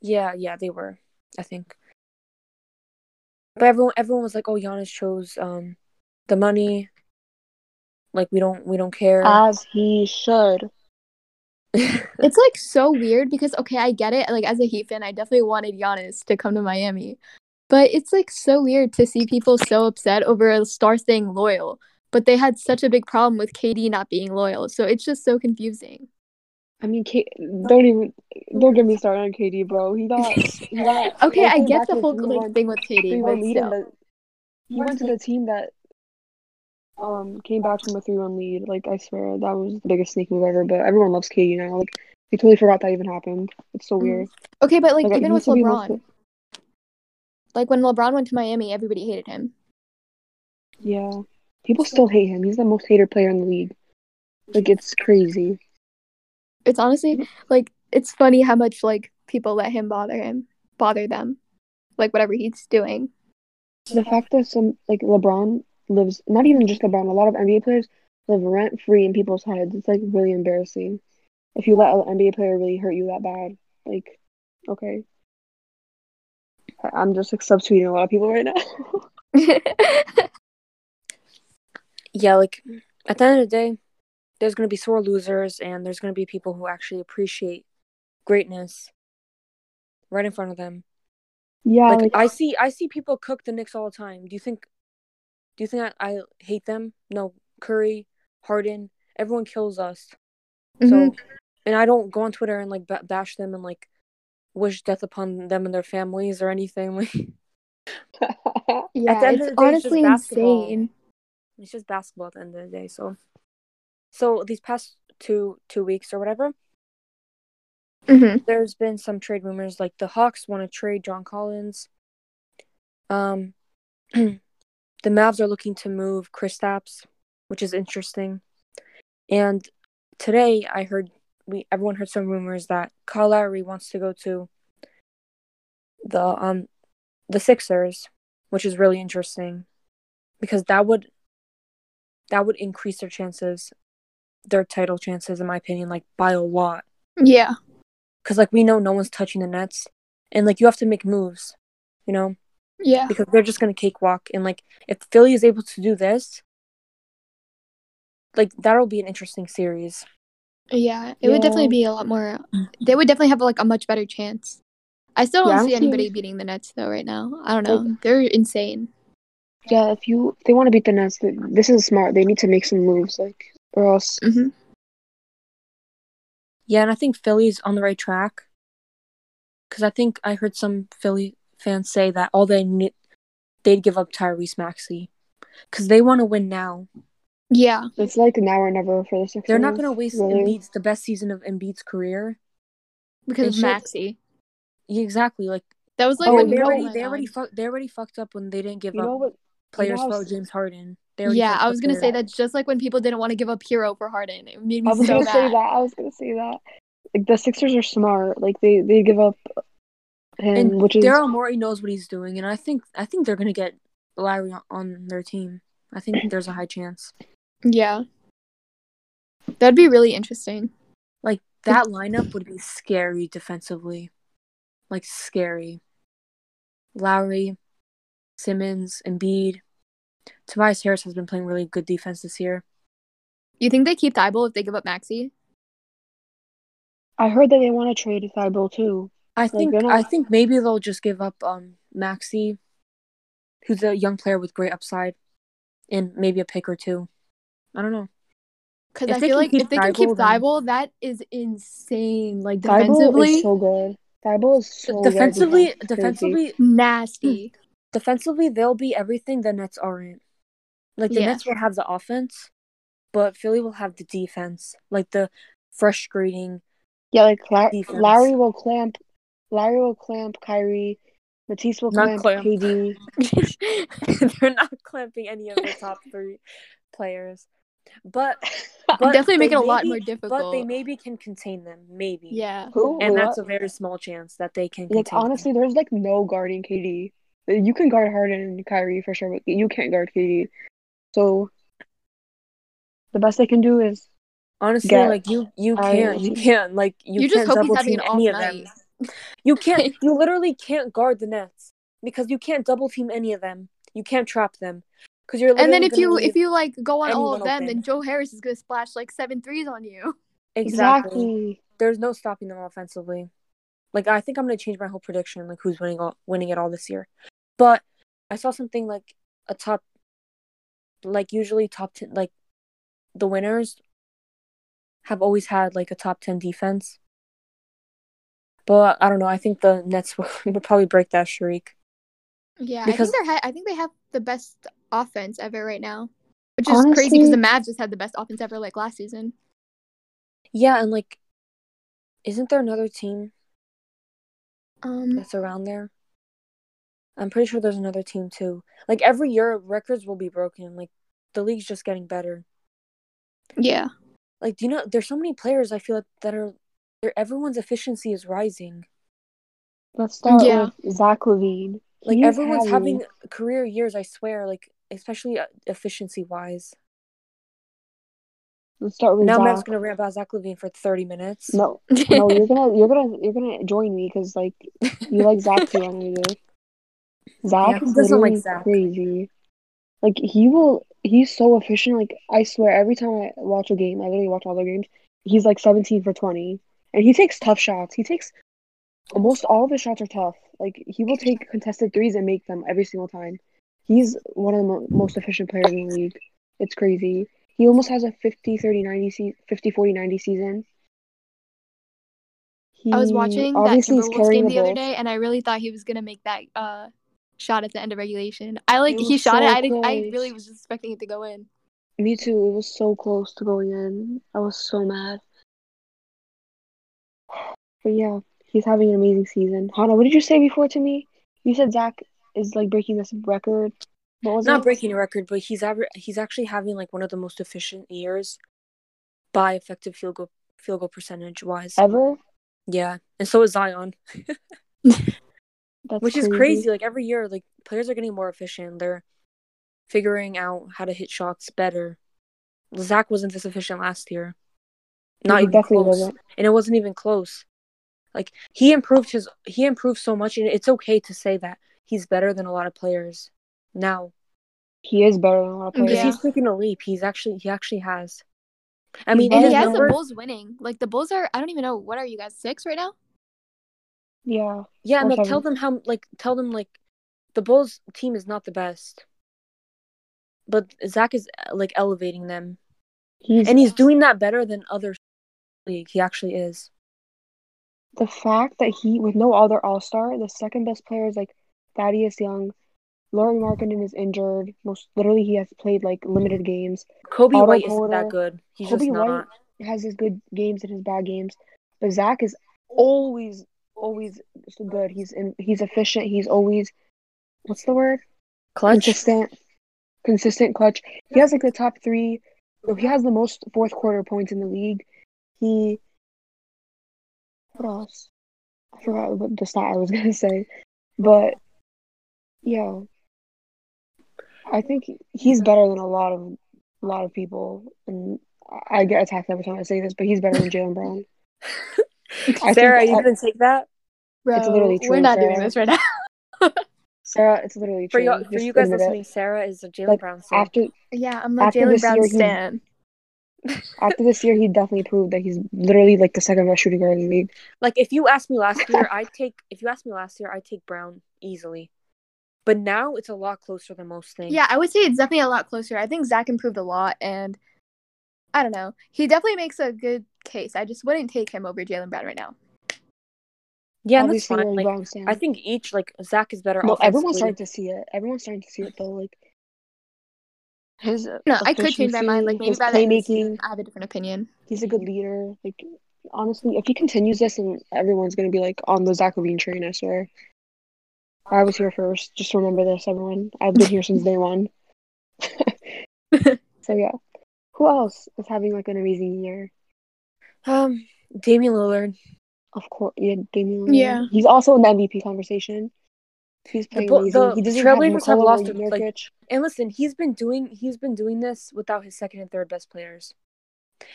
[SPEAKER 1] yeah, yeah, they were. I think, but everyone everyone was like, "Oh, Giannis chose um the money." Like we don't we don't care.
[SPEAKER 3] As he should.
[SPEAKER 2] It's like so weird because okay, I get it. Like as a Heat fan, I definitely wanted Giannis to come to Miami, But it's like so weird to see people so upset over a star staying loyal, but they had such a big problem with KD not being loyal. So it's just so confusing.
[SPEAKER 3] I mean, K- don't even don't get me started on KD, bro. He got he got
[SPEAKER 2] Okay,
[SPEAKER 3] they
[SPEAKER 2] I
[SPEAKER 3] came
[SPEAKER 2] get the whole
[SPEAKER 3] 3-1
[SPEAKER 2] like thing with KD,
[SPEAKER 3] 3-1
[SPEAKER 2] but
[SPEAKER 3] lead, and
[SPEAKER 2] still.
[SPEAKER 3] the, he went to the team that um came back from a three one lead. Like I swear that was the biggest sneak move ever. But everyone loves KD now. Like they totally forgot that even happened. It's so
[SPEAKER 2] Mhm.
[SPEAKER 3] weird.
[SPEAKER 2] Okay, but like
[SPEAKER 3] Like,
[SPEAKER 2] even with
[SPEAKER 3] used to be the most-
[SPEAKER 2] LeBron, like when LeBron went to Miami, everybody hated him.
[SPEAKER 3] Yeah, people still hate him. He's the most hated player in the league. Like it's crazy.
[SPEAKER 2] It's honestly like it's funny how much like people let him bother him, bother them, like whatever he's doing.
[SPEAKER 3] The fact that some like LeBron lives, not even just LeBron, a lot of NBA players live rent free in people's heads. It's like really embarrassing. If you let an NBA player really hurt you that bad, like, okay. I'm just like subtweeting a lot of people right now.
[SPEAKER 1] Yeah, like at the end of the day, there's gonna be sore losers, and there's gonna be people who actually appreciate greatness right in front of them.
[SPEAKER 3] yeah,
[SPEAKER 1] like,
[SPEAKER 3] like,
[SPEAKER 1] I see, I see people cook the Knicks all the time. Do you think? Do you think I, I hate them? No, Curry, Harden, everyone kills us.
[SPEAKER 2] Mhm.
[SPEAKER 1] So, and I don't go on Twitter and like ba- bash them and like wish death upon them and their families or anything. Like,
[SPEAKER 2] yeah,
[SPEAKER 1] the end
[SPEAKER 2] it's
[SPEAKER 1] of the day, it's
[SPEAKER 2] honestly
[SPEAKER 1] basketball.
[SPEAKER 2] insane.
[SPEAKER 1] it's just basketball at the end of the day. So, so these past two two weeks or whatever,
[SPEAKER 2] hmm
[SPEAKER 1] there's been some trade rumors like the Hawks want to trade John Collins. Um, the Mavs are looking to move Chris Kristaps, which is interesting. And today I heard we everyone heard some rumors that Kyle Lowry wants to go to the um the Sixers, which is really interesting because that would that would increase their chances, their title chances, in my opinion, like by a lot.
[SPEAKER 2] Yeah,
[SPEAKER 1] Because like we know no one's touching the Nets, and like you have to make moves, you know,
[SPEAKER 2] yeah,
[SPEAKER 1] because they're just gonna cakewalk. And like if Philly is able to do this, like that'll be an interesting series.
[SPEAKER 2] Yeah. It would definitely be a lot more. They would definitely have like a much better chance. I still don't
[SPEAKER 3] Yeah,
[SPEAKER 2] see
[SPEAKER 3] don't see-
[SPEAKER 2] anybody beating the Nets though right now. I don't know.
[SPEAKER 3] Like-
[SPEAKER 2] They're insane.
[SPEAKER 3] yeah, if you if they want to beat the Nets, th- this is smart. They need to make some moves, like, or else.
[SPEAKER 2] hmm
[SPEAKER 1] Yeah, and I think Philly's on the right track. Because I think I heard some Philly fans say that all they need, they'd give up Tyrese Maxey, because they want to win now.
[SPEAKER 2] Yeah,
[SPEAKER 3] It's like now or never for the Sixers.
[SPEAKER 1] They're not gonna waste
[SPEAKER 3] really.
[SPEAKER 1] Embiid's the best season of Embiid's career.
[SPEAKER 2] because
[SPEAKER 1] They
[SPEAKER 2] of Maxey.
[SPEAKER 1] Yeah, exactly. Like
[SPEAKER 2] That was like
[SPEAKER 3] Oh,
[SPEAKER 2] when
[SPEAKER 1] they already they already
[SPEAKER 2] God.
[SPEAKER 1] fu- they already fucked up when they didn't give
[SPEAKER 3] You
[SPEAKER 1] up
[SPEAKER 3] what?
[SPEAKER 1] players
[SPEAKER 3] how
[SPEAKER 1] for James Harden. They
[SPEAKER 2] Yeah, I was gonna say
[SPEAKER 1] players.
[SPEAKER 2] that's just like when people didn't want to give up Herro for Harden. It made me
[SPEAKER 3] I was
[SPEAKER 2] so
[SPEAKER 3] gonna
[SPEAKER 2] mad.
[SPEAKER 3] say that. I was gonna say that. Like the Sixers are smart. Like they they give up him,
[SPEAKER 1] And
[SPEAKER 3] which is
[SPEAKER 1] Daryl Morey knows what he's doing, and I think I think they're gonna get Larry on, on their team. I think there's a high chance.
[SPEAKER 2] Yeah, that'd be really interesting.
[SPEAKER 1] Like that lineup would be scary defensively, like scary. Lowry, Simmons, Embiid, Tobias Harris has been playing really good defense this year.
[SPEAKER 2] You think they keep Thybulle if they give up Maxey?
[SPEAKER 3] I heard that they want to trade Thybulle too.
[SPEAKER 1] I think
[SPEAKER 3] they're not-
[SPEAKER 1] I think maybe they'll just give up um Maxey, who's a young player with great upside, and maybe a pick or two. I don't know.
[SPEAKER 2] Because I feel like if they can keep
[SPEAKER 1] Thybulle, then-
[SPEAKER 2] that is insane. Like
[SPEAKER 3] Thybulle
[SPEAKER 2] defensively,
[SPEAKER 3] is so good. Thybulle is so good
[SPEAKER 1] defensively,
[SPEAKER 3] defense. It's crazy.
[SPEAKER 1] defensively,
[SPEAKER 2] nasty.
[SPEAKER 1] Mm, defensively, they'll be everything the Nets aren't. Like the
[SPEAKER 2] Yeah.
[SPEAKER 1] Nets will have the offense, but Philly will have the defense, like the frustrating.
[SPEAKER 3] Yeah, like La- Larry will clamp. Larry will clamp Kyrie. Matisse will
[SPEAKER 1] Not
[SPEAKER 3] clamp,
[SPEAKER 1] clamp.
[SPEAKER 3] KD.
[SPEAKER 1] They're not clamping any of the top three players, but but
[SPEAKER 2] Definitely make it a lot more difficult.
[SPEAKER 1] But they maybe can contain them, maybe.
[SPEAKER 2] yeah.
[SPEAKER 3] Who?
[SPEAKER 1] and
[SPEAKER 3] Wait,
[SPEAKER 1] that's
[SPEAKER 3] what?
[SPEAKER 1] a very small chance that they can
[SPEAKER 3] like
[SPEAKER 1] contain. them.
[SPEAKER 3] honestly, there's like no guarding KD. You can guard Harden and Kyrie for sure, but you can't guard KD. So the best they can do is
[SPEAKER 1] honestly,
[SPEAKER 3] get-
[SPEAKER 1] like you, you can't, you can't, like you,
[SPEAKER 2] You, just
[SPEAKER 1] can't
[SPEAKER 2] hope he's
[SPEAKER 1] double
[SPEAKER 2] having
[SPEAKER 1] team
[SPEAKER 2] an
[SPEAKER 1] any of them. You can't, you literally can't guard the Nets because you can't double team any of them. You can't trap them because you're.
[SPEAKER 2] And then if you if you like go on all of them,
[SPEAKER 1] open.
[SPEAKER 2] then Joe Harris is gonna splash like seven threes on you.
[SPEAKER 1] exactly.
[SPEAKER 3] exactly.
[SPEAKER 1] there's no stopping them offensively. Like I think I'm gonna change my whole prediction, like who's winning all winning it all this year. But I saw something like a top, like usually top ten, like the winners have always had like a top ten defense. But I don't know. I think the Nets would probably break that streak.
[SPEAKER 2] Yeah,
[SPEAKER 1] Because-
[SPEAKER 2] I think they're ha- I think they have the best offense ever right now, which is crazy because the Mavs just had the best offense ever like last season.
[SPEAKER 1] Yeah, and like, isn't there another team
[SPEAKER 2] Um,
[SPEAKER 1] that's around there? I'm pretty sure there's another team too. Like every year, records will be broken. Like the league's just getting better.
[SPEAKER 2] yeah,
[SPEAKER 1] Like, do you know? There's so many players. I feel like that are, they're- everyone's efficiency is rising.
[SPEAKER 3] Let's start
[SPEAKER 2] Yeah.
[SPEAKER 3] with Zach LaVine.
[SPEAKER 1] Like
[SPEAKER 3] He's
[SPEAKER 1] everyone's
[SPEAKER 3] having-
[SPEAKER 1] having career years. I swear. Like especially uh, efficiency wise.
[SPEAKER 3] Let's start with
[SPEAKER 1] Now
[SPEAKER 3] Zach.
[SPEAKER 1] Matt's gonna rant about Zach LaVine for 30 minutes.
[SPEAKER 3] No, no, you're gonna, you're gonna, you're gonna join me because like you like Zach too, do. Zach
[SPEAKER 1] Yeah, doesn't like Zach?
[SPEAKER 3] crazy. Like he will, he's so efficient. Like I swear, every time I watch a game, I literally watch all their games. He's like 17 for 20, and he takes tough shots. He takes almost all of his shots are tough. Like he will take contested threes and make them every single time. He's one of the mo- most efficient players in the league. It's crazy. He almost has a 50 30 90 se- 50 40 90 season.
[SPEAKER 2] I was watching that Timberwolves game the other day, and I really thought he was gonna make that uh shot at the end of regulation. I like he shot it. I did, I really was just expecting it to go in.
[SPEAKER 3] Me too. It was so close to going in. I was so mad. But yeah, he's having an amazing season. Hannah, what did you say before to me? You said Zach is like breaking this record. What was
[SPEAKER 1] Not
[SPEAKER 3] it?
[SPEAKER 1] breaking a record, but he's aver- he's actually having like one of the most efficient years by effective field goal field goal percentage wise.
[SPEAKER 3] ever.
[SPEAKER 1] Yeah, and so is Zion,
[SPEAKER 3] That's
[SPEAKER 1] which is crazy. Like every year, like players are getting more efficient. They're figuring out how to hit shots better. Zach wasn't this efficient last year. Not even
[SPEAKER 3] definitely
[SPEAKER 1] close.
[SPEAKER 3] wasn't.
[SPEAKER 1] and it wasn't even close. Like he improved his he improved so much, and it's okay to say that he's better than a lot of players now
[SPEAKER 3] He is better than a lot of players.
[SPEAKER 2] Yeah.
[SPEAKER 1] he's taking a leap. He's actually he actually has. I mean,
[SPEAKER 2] And he has
[SPEAKER 3] than-
[SPEAKER 2] the Bulls winning. Like the Bulls are. I don't even know what are you guys six right now.
[SPEAKER 3] Yeah.
[SPEAKER 1] Yeah, and
[SPEAKER 3] Or
[SPEAKER 1] like tell them how like tell them like the Bulls team is not the best, but Zach is like elevating them,
[SPEAKER 3] He's
[SPEAKER 1] and he's doing that better than other league. He actually is.
[SPEAKER 3] the fact that he with no other all star, the second best player is like Thaddeus Young. Lauri Markkanen is injured. Most literally, he has played like limited games.
[SPEAKER 1] Coby
[SPEAKER 3] Otto
[SPEAKER 1] White isn't that good. He's
[SPEAKER 3] Coby
[SPEAKER 1] just not.
[SPEAKER 3] White has his good games and his bad games, but Zach is always, always good. He's in, he's efficient. He's always, what's the word?
[SPEAKER 1] Clutch.
[SPEAKER 3] Consistent, consistent clutch. He has like the top three. He has the most fourth quarter points in the league. He, what else? I forgot what the stat I was gonna say, but yeah, I think he's better than a lot of a lot of people, and I get attacked every time I say this, but he's better than Jaylen Brown.
[SPEAKER 1] Sarah,
[SPEAKER 3] think
[SPEAKER 1] you
[SPEAKER 3] I-
[SPEAKER 1] gonna take that
[SPEAKER 2] Bro,
[SPEAKER 3] literally true.
[SPEAKER 2] we're not
[SPEAKER 3] Sarah.
[SPEAKER 2] doing this right now.
[SPEAKER 3] Sarah, it's literally
[SPEAKER 1] for
[SPEAKER 3] true.
[SPEAKER 1] you? For you guys
[SPEAKER 3] admit it.
[SPEAKER 1] listening, Sarah is a Jaylen
[SPEAKER 3] Like,
[SPEAKER 1] Brown fan.
[SPEAKER 3] After
[SPEAKER 2] yeah, I'm a Jaylen
[SPEAKER 3] this
[SPEAKER 2] Brown
[SPEAKER 3] year, he's-
[SPEAKER 2] stan.
[SPEAKER 3] after this year, he definitely proved that he's literally like the second best shooting guard in the league.
[SPEAKER 1] Like if you asked me last year, I'd take if you asked me last year, I'd take Brown easily. But now it's a lot closer than most things.
[SPEAKER 2] Yeah, I would say it's definitely a lot closer. I think Zach improved a lot, and I don't know. He definitely makes a good case. I just wouldn't take him over Jaylen Brown right now.
[SPEAKER 1] yeah, that's fine.
[SPEAKER 3] you're
[SPEAKER 1] Like
[SPEAKER 3] Brown fan.
[SPEAKER 1] I think each like Zach is better.
[SPEAKER 3] no, everyone's starting to see it. Everyone's starting to see it though. Like his
[SPEAKER 2] No, I could change my mind. Like maybe by the the
[SPEAKER 3] playmaking.
[SPEAKER 2] I have a different opinion.
[SPEAKER 3] He's a good leader. Like honestly, if he continues this, and everyone's gonna be like on the Zach LaVine train. I swear. I was here first. Just remember this, everyone. I've been here since day one. so yeah, who else is having like an amazing year?
[SPEAKER 1] Um, Damian Lillard.
[SPEAKER 3] Of course, yeah, Damian. Lillard.
[SPEAKER 2] Yeah.
[SPEAKER 3] he's also in the MVP conversation. He's playing
[SPEAKER 1] Bull-
[SPEAKER 3] amazing.
[SPEAKER 1] the
[SPEAKER 3] he doesn't have
[SPEAKER 1] have lost a- like- And listen, he's been doing he's been doing this without his second and third best players,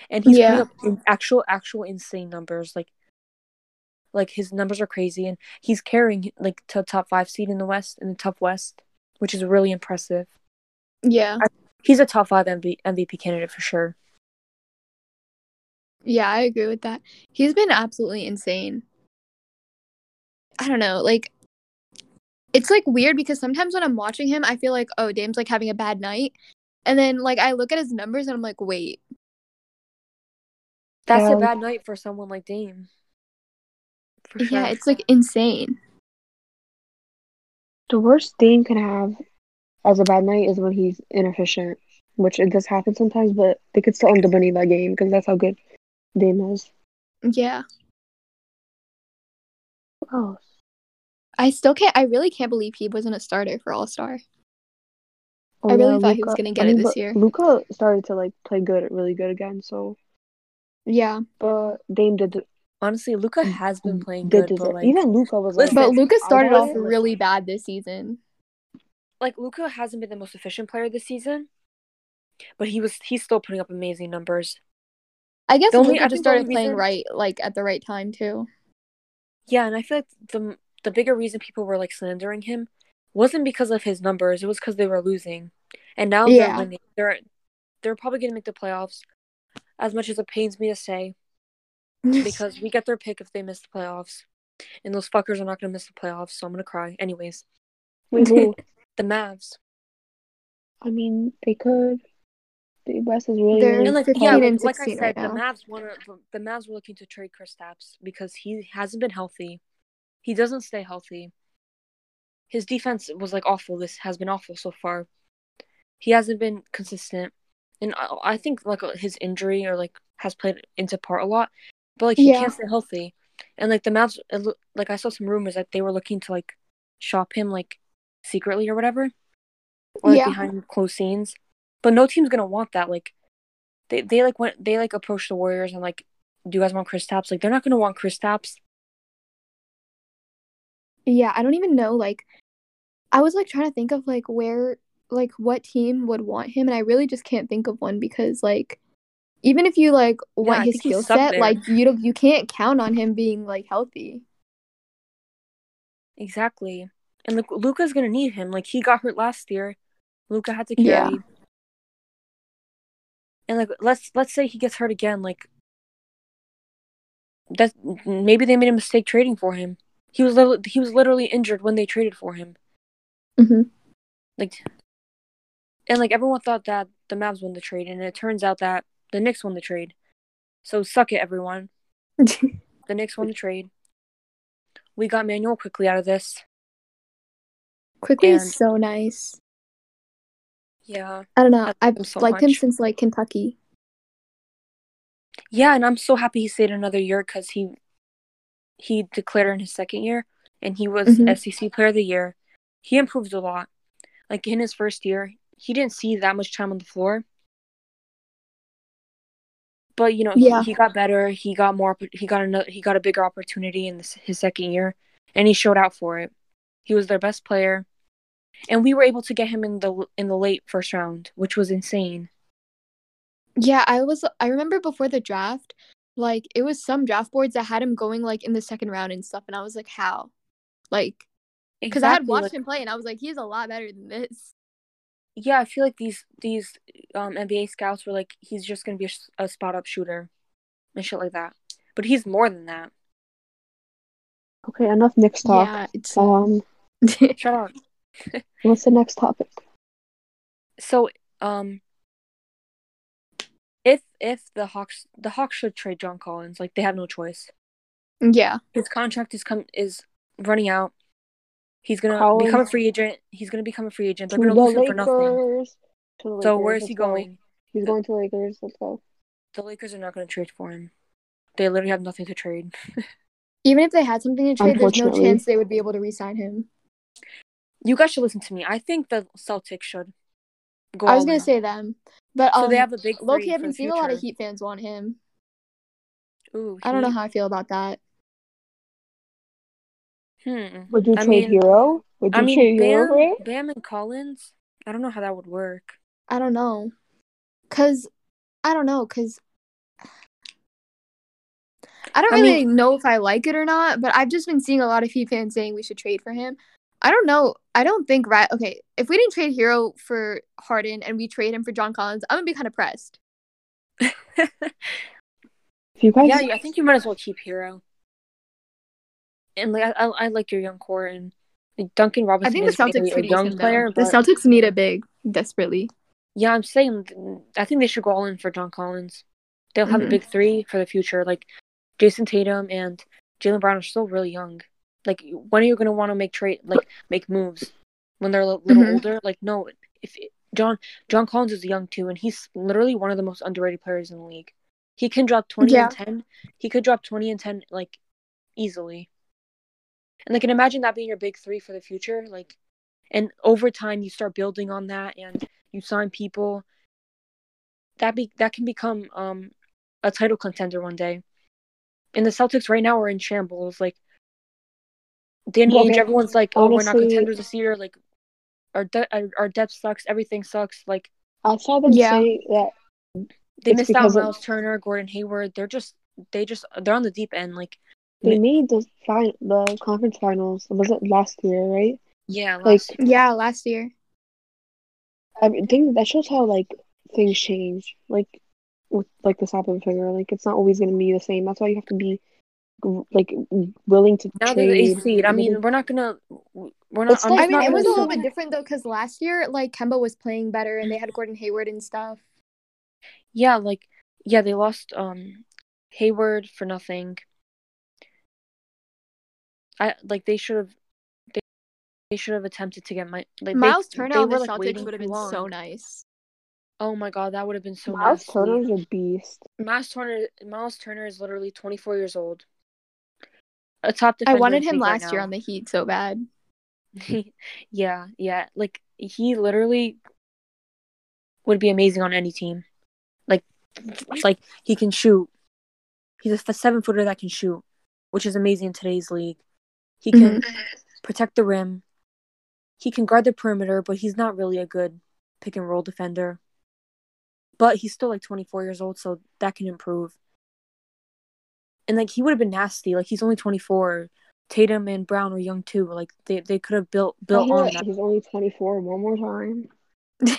[SPEAKER 1] and he's
[SPEAKER 2] Yeah.
[SPEAKER 1] putting up actual actual insane numbers. Like, like his numbers are crazy, and he's carrying like to top five seed in the West in the tough West, which is really impressive.
[SPEAKER 2] Yeah,
[SPEAKER 1] He's a top five MV- MVP candidate for sure.
[SPEAKER 2] yeah, I agree with that. He's been absolutely insane. I don't know, like it's like weird because sometimes when I'm watching him, I feel like, oh, Dame's like having a bad night. And then like I look at his numbers and I'm like, wait.
[SPEAKER 1] That's
[SPEAKER 3] Yeah.
[SPEAKER 1] a bad night for someone like Dame. For sure.
[SPEAKER 2] Yeah, it's like insane.
[SPEAKER 3] The worst Dame can have as a bad night is when he's inefficient, which it does happen sometimes, but they could still end up winning that game because that's how good Dame is.
[SPEAKER 2] Yeah.
[SPEAKER 3] Oh,
[SPEAKER 2] I still can't I really can't believe he wasn't a starter for All Star.
[SPEAKER 3] oh
[SPEAKER 2] I really
[SPEAKER 3] yeah,
[SPEAKER 2] thought he was gonna get
[SPEAKER 3] I
[SPEAKER 2] it this year.
[SPEAKER 3] Luka started to like play good, really good again. So,
[SPEAKER 2] Yeah.
[SPEAKER 3] but Dame did
[SPEAKER 1] Honestly, Luka mm, has been mm, playing
[SPEAKER 3] did
[SPEAKER 1] good, but like,
[SPEAKER 3] Even Luka was like,
[SPEAKER 2] But
[SPEAKER 3] Luka
[SPEAKER 2] started off really bad this season.
[SPEAKER 1] like Luka hasn't been the most efficient player this season, but he was he's still putting up amazing numbers.
[SPEAKER 2] I guess
[SPEAKER 1] The only-
[SPEAKER 2] Luka
[SPEAKER 1] I
[SPEAKER 2] just
[SPEAKER 1] think the only
[SPEAKER 2] started playing
[SPEAKER 1] reason-
[SPEAKER 2] right like at the right time too.
[SPEAKER 1] Yeah, and I feel like the the bigger reason people were like slandering him wasn't because of his numbers; it was because they were losing, and now
[SPEAKER 2] Yeah.
[SPEAKER 1] they're winning. They're they're probably going to make the playoffs. As much as it pains me to say, because we get their pick if they miss the playoffs, and those fuckers are not going to miss the playoffs, so I'm going to cry. Anyways,
[SPEAKER 3] Wait, who?
[SPEAKER 1] the Mavs.
[SPEAKER 3] I mean, they could. The West is really,
[SPEAKER 2] They're
[SPEAKER 3] really
[SPEAKER 1] And like yeah,
[SPEAKER 2] and
[SPEAKER 1] like, like I said,
[SPEAKER 2] right
[SPEAKER 1] the. Mavs want to. The Mavs were looking to trade Kristaps because he hasn't been healthy. He doesn't stay healthy. His defense was like awful. This has been awful so far. He hasn't been consistent, and I, I think like uh, his injury or like has played into part a lot. But like he
[SPEAKER 2] Yeah.
[SPEAKER 1] can't stay healthy, and like the Mavs, it loo- like I saw some rumors that they were looking to like shop him like secretly or whatever, or like
[SPEAKER 2] Yeah.
[SPEAKER 1] behind closed scenes. But no team's gonna want that. Like they they like went they like approached the Warriors and like, do you guys want Kristaps? Like they're not gonna want Kristaps.
[SPEAKER 2] Yeah, I don't even know. Like, I was like trying to think of like where, like, what team would want him, and I really just can't think of one because like, even if you like want
[SPEAKER 1] I
[SPEAKER 2] his skill set, like you don't, you can't count on him being like healthy.
[SPEAKER 1] Exactly. And like Luka's gonna need him. Like he got hurt last year. Luka had to carry.
[SPEAKER 2] Yeah.
[SPEAKER 1] And like let's let's say he gets hurt again, like that maybe they made a mistake trading for him. He was literally, he was literally injured when they traded for him.
[SPEAKER 2] Mm-hmm.
[SPEAKER 1] Like and like everyone thought that the Mavs won the trade and it turns out that the Knicks won the trade. So suck it everyone. The Knicks won the trade. We got Manuel Quickley out of this.
[SPEAKER 2] Quickley
[SPEAKER 1] And-
[SPEAKER 2] is so nice.
[SPEAKER 1] Yeah.
[SPEAKER 2] I don't know. I've
[SPEAKER 1] so
[SPEAKER 2] liked him since like Kentucky.
[SPEAKER 1] Yeah, and I'm so happy he stayed another year because he he declared in his second year, and he was
[SPEAKER 2] Mhm.
[SPEAKER 1] SEC Player of the Year. He improved a lot. Like in his first year, he didn't see that much time on the floor, but you know, he-
[SPEAKER 2] Yeah.
[SPEAKER 1] he, got better. He got more. He got another. He got a bigger opportunity in this, his second year, and he showed out for it. He was their best player, and we were able to get him in the in the late first round, which was insane.
[SPEAKER 2] Yeah, I was. I remember before the draft, like it was some draft boards that had him going like in the second round and stuff, and I was like, how? Like, because I had watched
[SPEAKER 1] like-
[SPEAKER 2] him play, and I was like, he's a lot better than this.
[SPEAKER 1] Yeah, I feel like these these um NBA scouts were like he's just gonna be a spot up shooter and shit like that, but he's more than that.
[SPEAKER 3] Okay, enough Knicks talk.
[SPEAKER 2] Yeah, it's.
[SPEAKER 3] Um,
[SPEAKER 1] Shut up.
[SPEAKER 3] what's the next topic?
[SPEAKER 1] So um, if if the Hawks the Hawks should trade John Collins, like they have no choice.
[SPEAKER 2] yeah,
[SPEAKER 1] His contract is come is running out. He's gonna
[SPEAKER 3] Collins-
[SPEAKER 1] become a free agent. He's gonna become a free agent. They're
[SPEAKER 3] To
[SPEAKER 1] gonna
[SPEAKER 3] the
[SPEAKER 1] lose him for nothing.
[SPEAKER 3] Lakers. To the
[SPEAKER 1] So where is he
[SPEAKER 3] go.
[SPEAKER 1] going?
[SPEAKER 3] He's going to Lakers. Let's go.
[SPEAKER 1] The Lakers are not gonna trade for him. They literally have nothing to trade.
[SPEAKER 2] even if they had something to trade, there's no chance they would be able to re-sign him.
[SPEAKER 1] You guys should listen to me. I think the Celtics should go.
[SPEAKER 2] I was gonna
[SPEAKER 1] in.
[SPEAKER 2] say them, but
[SPEAKER 1] So
[SPEAKER 2] um,
[SPEAKER 1] they have a big
[SPEAKER 2] Loki.
[SPEAKER 1] three
[SPEAKER 2] I've
[SPEAKER 1] for
[SPEAKER 2] been
[SPEAKER 1] the
[SPEAKER 2] seeing a lot of. Heat fans want him.
[SPEAKER 1] Ooh,
[SPEAKER 2] I don't know how I feel about that.
[SPEAKER 1] Hmm.
[SPEAKER 3] Would you
[SPEAKER 1] I
[SPEAKER 3] trade
[SPEAKER 1] mean-
[SPEAKER 3] Herro? Would you
[SPEAKER 1] I mean,
[SPEAKER 3] trade Herro for
[SPEAKER 1] Bam,
[SPEAKER 3] it?
[SPEAKER 1] Bam and Collins. I don't know how that would work.
[SPEAKER 2] I don't know, cause I don't know, cause I don't
[SPEAKER 1] I
[SPEAKER 2] really
[SPEAKER 1] mean-
[SPEAKER 2] know if I like it or not. But I've just been seeing a lot of Heat fans saying we should trade for him. I don't know. I don't think right. Okay, if we didn't trade Herro for Harden and we trade him for John Collins, I'm gonna be kind of pressed.
[SPEAKER 3] You guys,
[SPEAKER 1] yeah, I think you might as well keep Herro. And like, I, I, I like your young core, and Like, Duncan Robinson.
[SPEAKER 2] I think the
[SPEAKER 1] is really
[SPEAKER 2] Celtics
[SPEAKER 1] a young player,
[SPEAKER 2] Though. The Celtics need a big desperately.
[SPEAKER 1] yeah, I'm saying I think they should go all in for John Collins. They'll have a
[SPEAKER 2] Mhm.
[SPEAKER 1] big three for the future. Like Jayson Tatum and Jaylen Brown are still really young. Like when are you gonna want to make trade like make moves when they're a li- little
[SPEAKER 2] Mhm.
[SPEAKER 1] older? Like no, if John John Collins is young too, and he's literally one of the most underrated players in the league. He can drop twenty
[SPEAKER 2] Yeah.
[SPEAKER 1] and ten. He could drop twenty and ten like easily. And like, can imagine that being your big three for the future. Like, and over time you start building on that, and you sign people. That be that can become um a title contender one day. And the Celtics right now are in shambles. Like Danny
[SPEAKER 3] Well,
[SPEAKER 1] Ainge,
[SPEAKER 3] okay,
[SPEAKER 1] everyone's like, "Oh, we're not contenders this year." Like, our de- our, our depth sucks. Everything sucks. Like,
[SPEAKER 3] I saw them
[SPEAKER 2] Yeah.
[SPEAKER 3] say that
[SPEAKER 1] they missed out
[SPEAKER 3] because of-
[SPEAKER 1] Miles Turner, Gordon Hayward. They're just they just they're on the deep end. Like,
[SPEAKER 3] they
[SPEAKER 1] Mi-
[SPEAKER 3] made the fi- the conference finals. Was it last year, right?
[SPEAKER 1] yeah,
[SPEAKER 3] Like,
[SPEAKER 1] last
[SPEAKER 2] Yeah, last year.
[SPEAKER 3] I mean, think that shows how like things change. Like with like the snap of a finger, like it's not always gonna be the same. That's why you have to be like willing to
[SPEAKER 1] now they're the
[SPEAKER 3] trade.
[SPEAKER 1] eighth seed. I mean, we're not gonna. We're not.
[SPEAKER 3] It's
[SPEAKER 1] I'm
[SPEAKER 3] like-
[SPEAKER 2] I mean,
[SPEAKER 1] not
[SPEAKER 2] it was a little bit different though, because last year, like Kemba was playing better, and they had Gordon Hayward and stuff.
[SPEAKER 1] Yeah, like yeah, they lost um Hayward for nothing. I like they should have they, they should have attempted to get my like they-
[SPEAKER 2] Miles Turner
[SPEAKER 1] they
[SPEAKER 2] on the
[SPEAKER 1] were, like,
[SPEAKER 2] Celtics would have
[SPEAKER 1] too
[SPEAKER 2] been so nice.
[SPEAKER 1] Oh my god, that would have been so nice.
[SPEAKER 3] Miles
[SPEAKER 1] nasty.
[SPEAKER 3] Turner's a beast.
[SPEAKER 1] Miles Turner Miles Turner is literally 24 years old. A top
[SPEAKER 2] I wanted him
[SPEAKER 1] league right
[SPEAKER 2] last year on the Heat so bad.
[SPEAKER 1] yeah, yeah. Like he literally would be amazing on any team. Like, like he can shoot. He's a seven footer that can shoot, which is amazing in today's league. He mm-hmm. can protect the rim. He can guard the perimeter, but he's not really a good pick and roll defender. But he's still like 24 years old, so that can improve. And like he would have been nasty. Like he's only 24. Tatum and Brown were young too. Like they, they could have built built
[SPEAKER 3] hear
[SPEAKER 1] on
[SPEAKER 3] that
[SPEAKER 1] that.
[SPEAKER 3] he's only 24. One more time.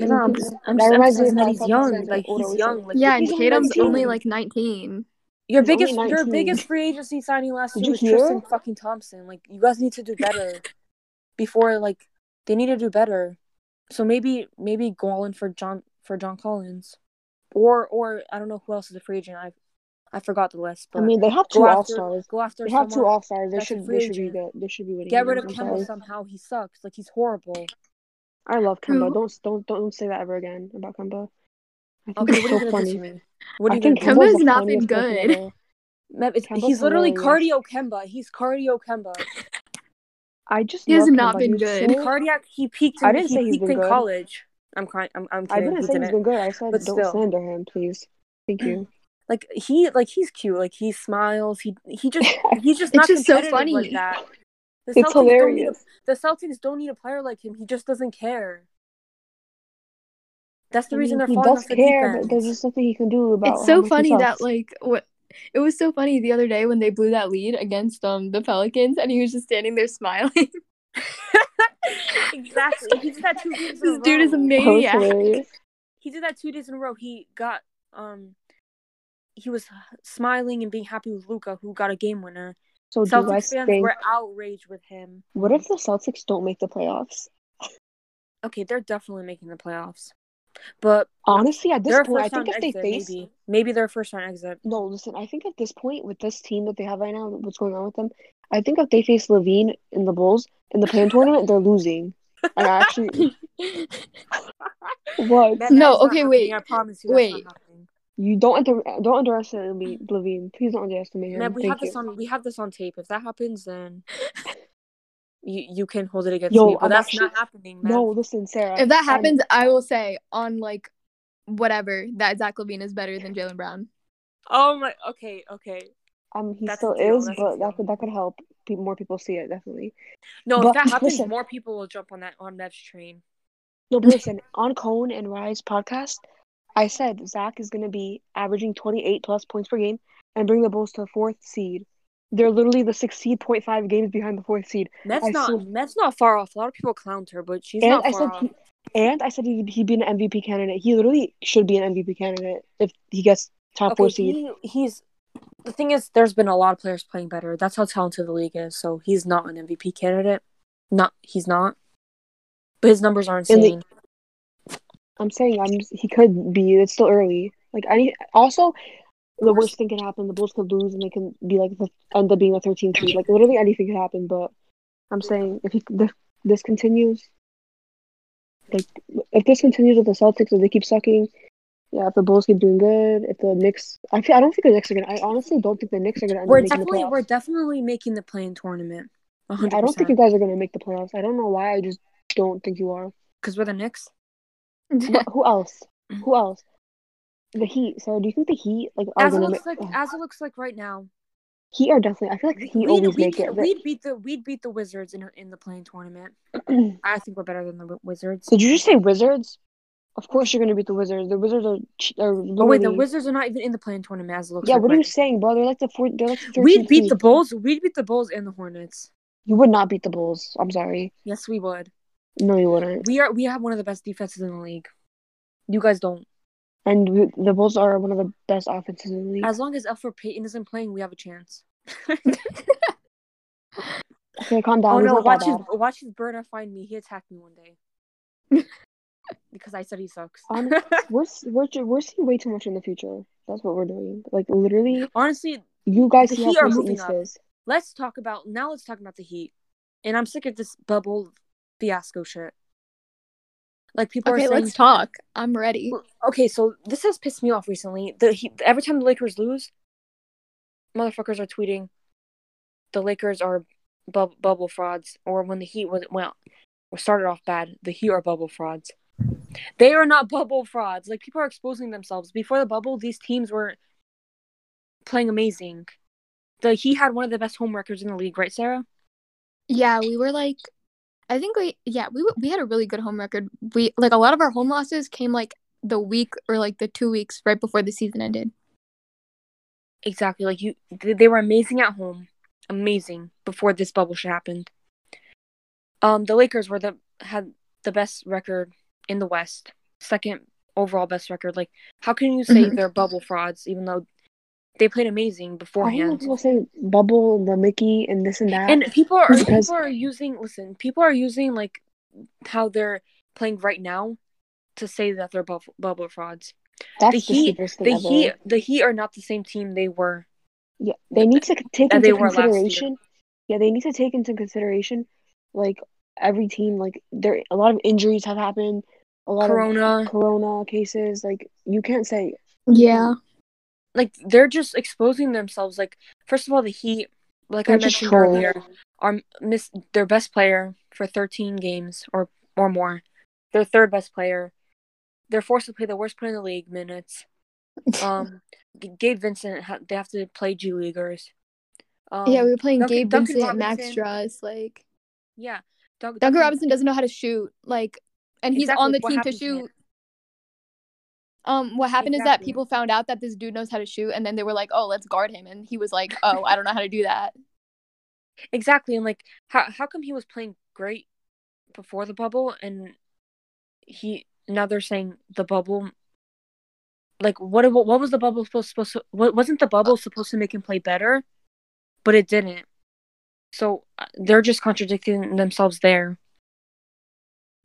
[SPEAKER 1] No, I'm just, I'm
[SPEAKER 3] That
[SPEAKER 1] just
[SPEAKER 3] reminds me
[SPEAKER 1] emphasizing
[SPEAKER 3] of
[SPEAKER 1] that he's young. Like he's young. Like
[SPEAKER 2] Yeah, and Tatum's only like 19.
[SPEAKER 1] Your
[SPEAKER 3] he's
[SPEAKER 1] biggest your biggest free agency signing last
[SPEAKER 3] Did
[SPEAKER 1] year was
[SPEAKER 3] hear?
[SPEAKER 1] Tristan fucking Thompson. Like you guys need to do better before like they need to do better. So maybe maybe go all in for John for John Collins, or or I don't know who else is a free agent. I I forgot the list. But
[SPEAKER 3] I mean, they have two all stars.
[SPEAKER 1] go after
[SPEAKER 3] They have two all stars. They should.
[SPEAKER 1] free
[SPEAKER 3] They should be
[SPEAKER 1] agent.
[SPEAKER 3] good. They should be winning.
[SPEAKER 1] Get rid of
[SPEAKER 3] I'm
[SPEAKER 1] Kemba somehow. He sucks. Like he's horrible.
[SPEAKER 3] I love Kemba.
[SPEAKER 2] Who?
[SPEAKER 3] Don't don't don't say that ever again about Kemba. I think
[SPEAKER 1] Okay, what
[SPEAKER 3] so
[SPEAKER 1] are you gonna do
[SPEAKER 3] funny.
[SPEAKER 1] What are
[SPEAKER 3] I
[SPEAKER 1] you gonna
[SPEAKER 3] think?
[SPEAKER 2] Kemba
[SPEAKER 3] Kemba's
[SPEAKER 2] has not been good.
[SPEAKER 3] ever.
[SPEAKER 1] Meb, it's-
[SPEAKER 3] Kemba's
[SPEAKER 1] he's literally cardio Kemba. He's cardio Kemba.
[SPEAKER 3] I just
[SPEAKER 2] He has not
[SPEAKER 3] Kemba.
[SPEAKER 2] been
[SPEAKER 3] He's
[SPEAKER 2] good.
[SPEAKER 3] so-
[SPEAKER 1] Cardiac. He peaked. In,
[SPEAKER 3] I didn't
[SPEAKER 1] he
[SPEAKER 3] say he's
[SPEAKER 1] peaked
[SPEAKER 3] been
[SPEAKER 1] in
[SPEAKER 3] good.
[SPEAKER 1] college. I'm crying. I'm, I'm
[SPEAKER 3] I didn't
[SPEAKER 1] he
[SPEAKER 3] say he's
[SPEAKER 1] didn't.
[SPEAKER 3] been good. I said
[SPEAKER 1] But
[SPEAKER 3] don't
[SPEAKER 1] still.
[SPEAKER 3] slander him, please. Thank you.
[SPEAKER 1] Like he, like he's cute. Like he smiles. He he just he's just not
[SPEAKER 2] just so
[SPEAKER 1] competitive
[SPEAKER 2] funny.
[SPEAKER 1] like that. The
[SPEAKER 3] It's
[SPEAKER 1] Celtics don't need a,
[SPEAKER 3] hilarious.
[SPEAKER 1] the Celtics don't need a player like him. He just doesn't care. That's the
[SPEAKER 3] I
[SPEAKER 1] reason
[SPEAKER 3] mean,
[SPEAKER 1] they're
[SPEAKER 3] he
[SPEAKER 1] falling
[SPEAKER 3] does
[SPEAKER 1] off the
[SPEAKER 3] care,
[SPEAKER 1] deep
[SPEAKER 3] but there's just nothing he can do about.
[SPEAKER 2] It's
[SPEAKER 3] how
[SPEAKER 2] so
[SPEAKER 3] much he
[SPEAKER 2] funny that like what it was so funny the other day when they blew that lead against um the Pelicans and he was just standing there smiling.
[SPEAKER 1] exactly. He did that two games in a
[SPEAKER 2] this dude is a
[SPEAKER 1] row.
[SPEAKER 3] That was
[SPEAKER 2] maniac.
[SPEAKER 3] hilarious.
[SPEAKER 1] He did that two days in a row. He got um, he was smiling and being happy with Luka, who got a game winner.
[SPEAKER 3] So do
[SPEAKER 1] Celtics fans
[SPEAKER 3] think?
[SPEAKER 1] were outraged with him.
[SPEAKER 3] What if the Celtics don't make the playoffs?
[SPEAKER 1] Okay, they're definitely making the playoffs, but
[SPEAKER 3] Honestly, at this point, I think
[SPEAKER 1] round
[SPEAKER 3] if they face
[SPEAKER 1] Maybe maybe they're a first round exit.
[SPEAKER 3] no, listen, I think at this point with this team that they have right now, what's going on with them, I think if they face LaVine in the Bulls in the play-in tournament, they're losing. I actually what
[SPEAKER 1] That-
[SPEAKER 2] No,
[SPEAKER 1] that is not
[SPEAKER 2] okay, wait.
[SPEAKER 1] I promise you,
[SPEAKER 2] Wait.
[SPEAKER 3] you don't under, don't underestimate LaVine. LaVine. Please don't underestimate him.
[SPEAKER 1] Man, we
[SPEAKER 3] Thank
[SPEAKER 1] have this
[SPEAKER 3] you.
[SPEAKER 1] on we have this on tape. If that happens, then you you can hold it against
[SPEAKER 3] Yo,
[SPEAKER 1] me. But
[SPEAKER 3] I'm
[SPEAKER 1] that's
[SPEAKER 3] actually-
[SPEAKER 1] not happening, man.
[SPEAKER 3] No, listen, Sarah.
[SPEAKER 2] if that
[SPEAKER 3] I'm-
[SPEAKER 2] happens, I will say on like whatever that Zach LaVine is better than Jaylen Brown.
[SPEAKER 1] Oh my. Okay. Okay.
[SPEAKER 3] Um, he
[SPEAKER 1] That's
[SPEAKER 3] still is,
[SPEAKER 1] that's
[SPEAKER 3] but
[SPEAKER 1] deal.
[SPEAKER 3] that could that could help pe- more people see it definitely.
[SPEAKER 1] No,
[SPEAKER 3] But
[SPEAKER 1] if that happens,
[SPEAKER 3] listen.
[SPEAKER 1] more people will jump on that on that train.
[SPEAKER 3] No, but listen, on Cone and Rise podcast, I said Zach is going to be averaging 28 plus points per game and bring the Bulls to the fourth seed. They're literally the sixth seed, 0.5 games behind the fourth seed.
[SPEAKER 1] That's
[SPEAKER 3] I
[SPEAKER 1] not
[SPEAKER 3] swear-
[SPEAKER 1] that's not far off. A lot of people clowned her, but she's
[SPEAKER 3] and
[SPEAKER 1] not
[SPEAKER 3] I
[SPEAKER 1] far
[SPEAKER 3] said,
[SPEAKER 1] off.
[SPEAKER 3] he, and I said he'd, he'd be an MVP candidate. He literally should be an MVP candidate if he gets top
[SPEAKER 1] okay,
[SPEAKER 3] four seed.
[SPEAKER 1] he, he's the thing is, there's been a lot of players playing better. That's how talented the league is. So he's not an MVP candidate. Not he's not. But his numbers are
[SPEAKER 3] And the- I'm saying I'm he could be. It's still early. Like I need also the worst thing can happen. The Bulls could lose and they can be like the, end up being a 13 seed. Like literally anything could happen. But I'm saying if he, this, this continues, like if this continues with the Celtics, if they keep sucking, yeah. If the Bulls keep doing good, if the Knicks, I feel I don't think the Knicks are gonna. I honestly don't think the Knicks are gonna end
[SPEAKER 1] we're
[SPEAKER 3] the
[SPEAKER 1] definitely we're definitely making the play-in tournament. 100%.
[SPEAKER 3] I don't think you guys are gonna make the playoffs. I don't know why. I just don't think you are.
[SPEAKER 1] because we're the Knicks.
[SPEAKER 3] Who else? Mm-hmm. Who else? The Heat. So do you think the Heat like
[SPEAKER 1] As it looks
[SPEAKER 3] make?
[SPEAKER 1] like as it looks like right now,
[SPEAKER 3] Heat are definitely. I feel like the Heat
[SPEAKER 1] we'd,
[SPEAKER 3] always
[SPEAKER 1] we'd,
[SPEAKER 3] make it.
[SPEAKER 1] we'd beat the we'd beat the Wizards in in the play-in tournament. I think we're better than the Wizards.
[SPEAKER 3] Did you just say Wizards? Of course you're gonna beat the Wizards. The Wizards are. are
[SPEAKER 1] Oh wait, the Wizards are not even in the play-in tournament as it looks
[SPEAKER 3] Yeah,
[SPEAKER 1] like.
[SPEAKER 3] what are you saying, bro? They're like the four. They're like the 13th
[SPEAKER 1] We'd beat the Bulls. We'd beat the Bulls and the Hornets.
[SPEAKER 3] You would not beat the Bulls. I'm sorry.
[SPEAKER 1] Yes, we would.
[SPEAKER 3] No, you wouldn't.
[SPEAKER 1] We are. We have one of the best defenses in the league. You guys don't.
[SPEAKER 3] And we, the Bulls are one of the best offenses in the league.
[SPEAKER 1] As long as Elfrid Payton isn't playing, we have a chance.
[SPEAKER 3] Okay, calm down.
[SPEAKER 1] oh
[SPEAKER 3] He's
[SPEAKER 1] no! Watch his watch his burner find me. He attacked me one day because I said he sucks.
[SPEAKER 3] Hon- We're we're we're seeing way too much in the future. That's what we're doing. Like literally,
[SPEAKER 1] Honestly,
[SPEAKER 3] you guys
[SPEAKER 1] The
[SPEAKER 3] see how
[SPEAKER 1] Heat are
[SPEAKER 3] close the
[SPEAKER 1] moving
[SPEAKER 3] East
[SPEAKER 1] up.
[SPEAKER 3] is.
[SPEAKER 1] let's talk about now. Let's talk about the Heat. And I'm sick of this bubble fiasco shit. Like people
[SPEAKER 2] okay,
[SPEAKER 1] are saying,
[SPEAKER 2] let's talk. I'm ready.
[SPEAKER 1] okay, so this has pissed me off recently. The Heat, every time the Lakers lose, motherfuckers are tweeting, the Lakers are bub- bubble frauds, or when the Heat was well, or started off bad, the Heat are bubble frauds. They are not bubble frauds. Like people are exposing themselves. Before the bubble, these teams were playing amazing. The Heat had one of the best home records in the league, right, Sarah?
[SPEAKER 2] Yeah, we were like, I think we yeah we we had a really good home record. We like a lot of our home losses came like the week or like the two weeks right before the season ended.
[SPEAKER 1] Exactly. Like you, they were amazing at home, amazing before this bubble shit happened. Um, the Lakers were the had the best record in the West, second overall best record. Like, how can you say
[SPEAKER 2] Mhm.
[SPEAKER 1] they're bubble frauds even though they played amazing
[SPEAKER 3] I don't know
[SPEAKER 1] beforehand?
[SPEAKER 3] people say bubble, the Mickey, and this and that.
[SPEAKER 1] And people are
[SPEAKER 3] Because-
[SPEAKER 1] people are using listen, people are using like how they're playing right now to say that they're bubble, bubble frauds.
[SPEAKER 3] That's
[SPEAKER 1] the
[SPEAKER 3] the,
[SPEAKER 1] Heat-
[SPEAKER 3] stupidest
[SPEAKER 1] The
[SPEAKER 3] ever.
[SPEAKER 1] Heat, the Heat are not the same team they were.
[SPEAKER 3] Yeah, they need to take
[SPEAKER 1] that they
[SPEAKER 3] into
[SPEAKER 1] were
[SPEAKER 3] consideration. Yeah, they need to take into consideration, like every team. Like there, a lot of injuries have happened. A lot
[SPEAKER 1] Corona.
[SPEAKER 3] of corona cases. Like you can't say
[SPEAKER 2] Yeah.
[SPEAKER 1] Like they're just exposing themselves. Like first of all, the Heat, like
[SPEAKER 3] They're
[SPEAKER 1] I mentioned
[SPEAKER 3] trolls.
[SPEAKER 1] earlier, are miss their best player for 13 games or or more. Their third best player. They're forced to play the worst player in the league minutes. Um, Gabe Vincent, ha- they have to play G leaguers. Um,
[SPEAKER 2] yeah, we were playing
[SPEAKER 1] Duncan-
[SPEAKER 2] Gabe
[SPEAKER 1] Duncan
[SPEAKER 2] Vincent, Max
[SPEAKER 1] Robinson.
[SPEAKER 2] Strauss, like
[SPEAKER 1] yeah. Dun-
[SPEAKER 2] Duncan Robinson doesn't know how to shoot, like, and he's
[SPEAKER 1] Exactly,
[SPEAKER 2] on the team to shoot. Um, what happened is that people found out that this dude knows how to shoot, and then they were like, "Oh, let's guard him," and he was like, "Oh, I don't know how to do that."
[SPEAKER 1] Exactly, and like how how come he was playing great before the bubble, and he now they're saying the bubble. Like what what, what was the bubble supposed supposed to? What wasn't the bubble supposed to make him play better? But it didn't. So uh, they're just contradicting themselves there.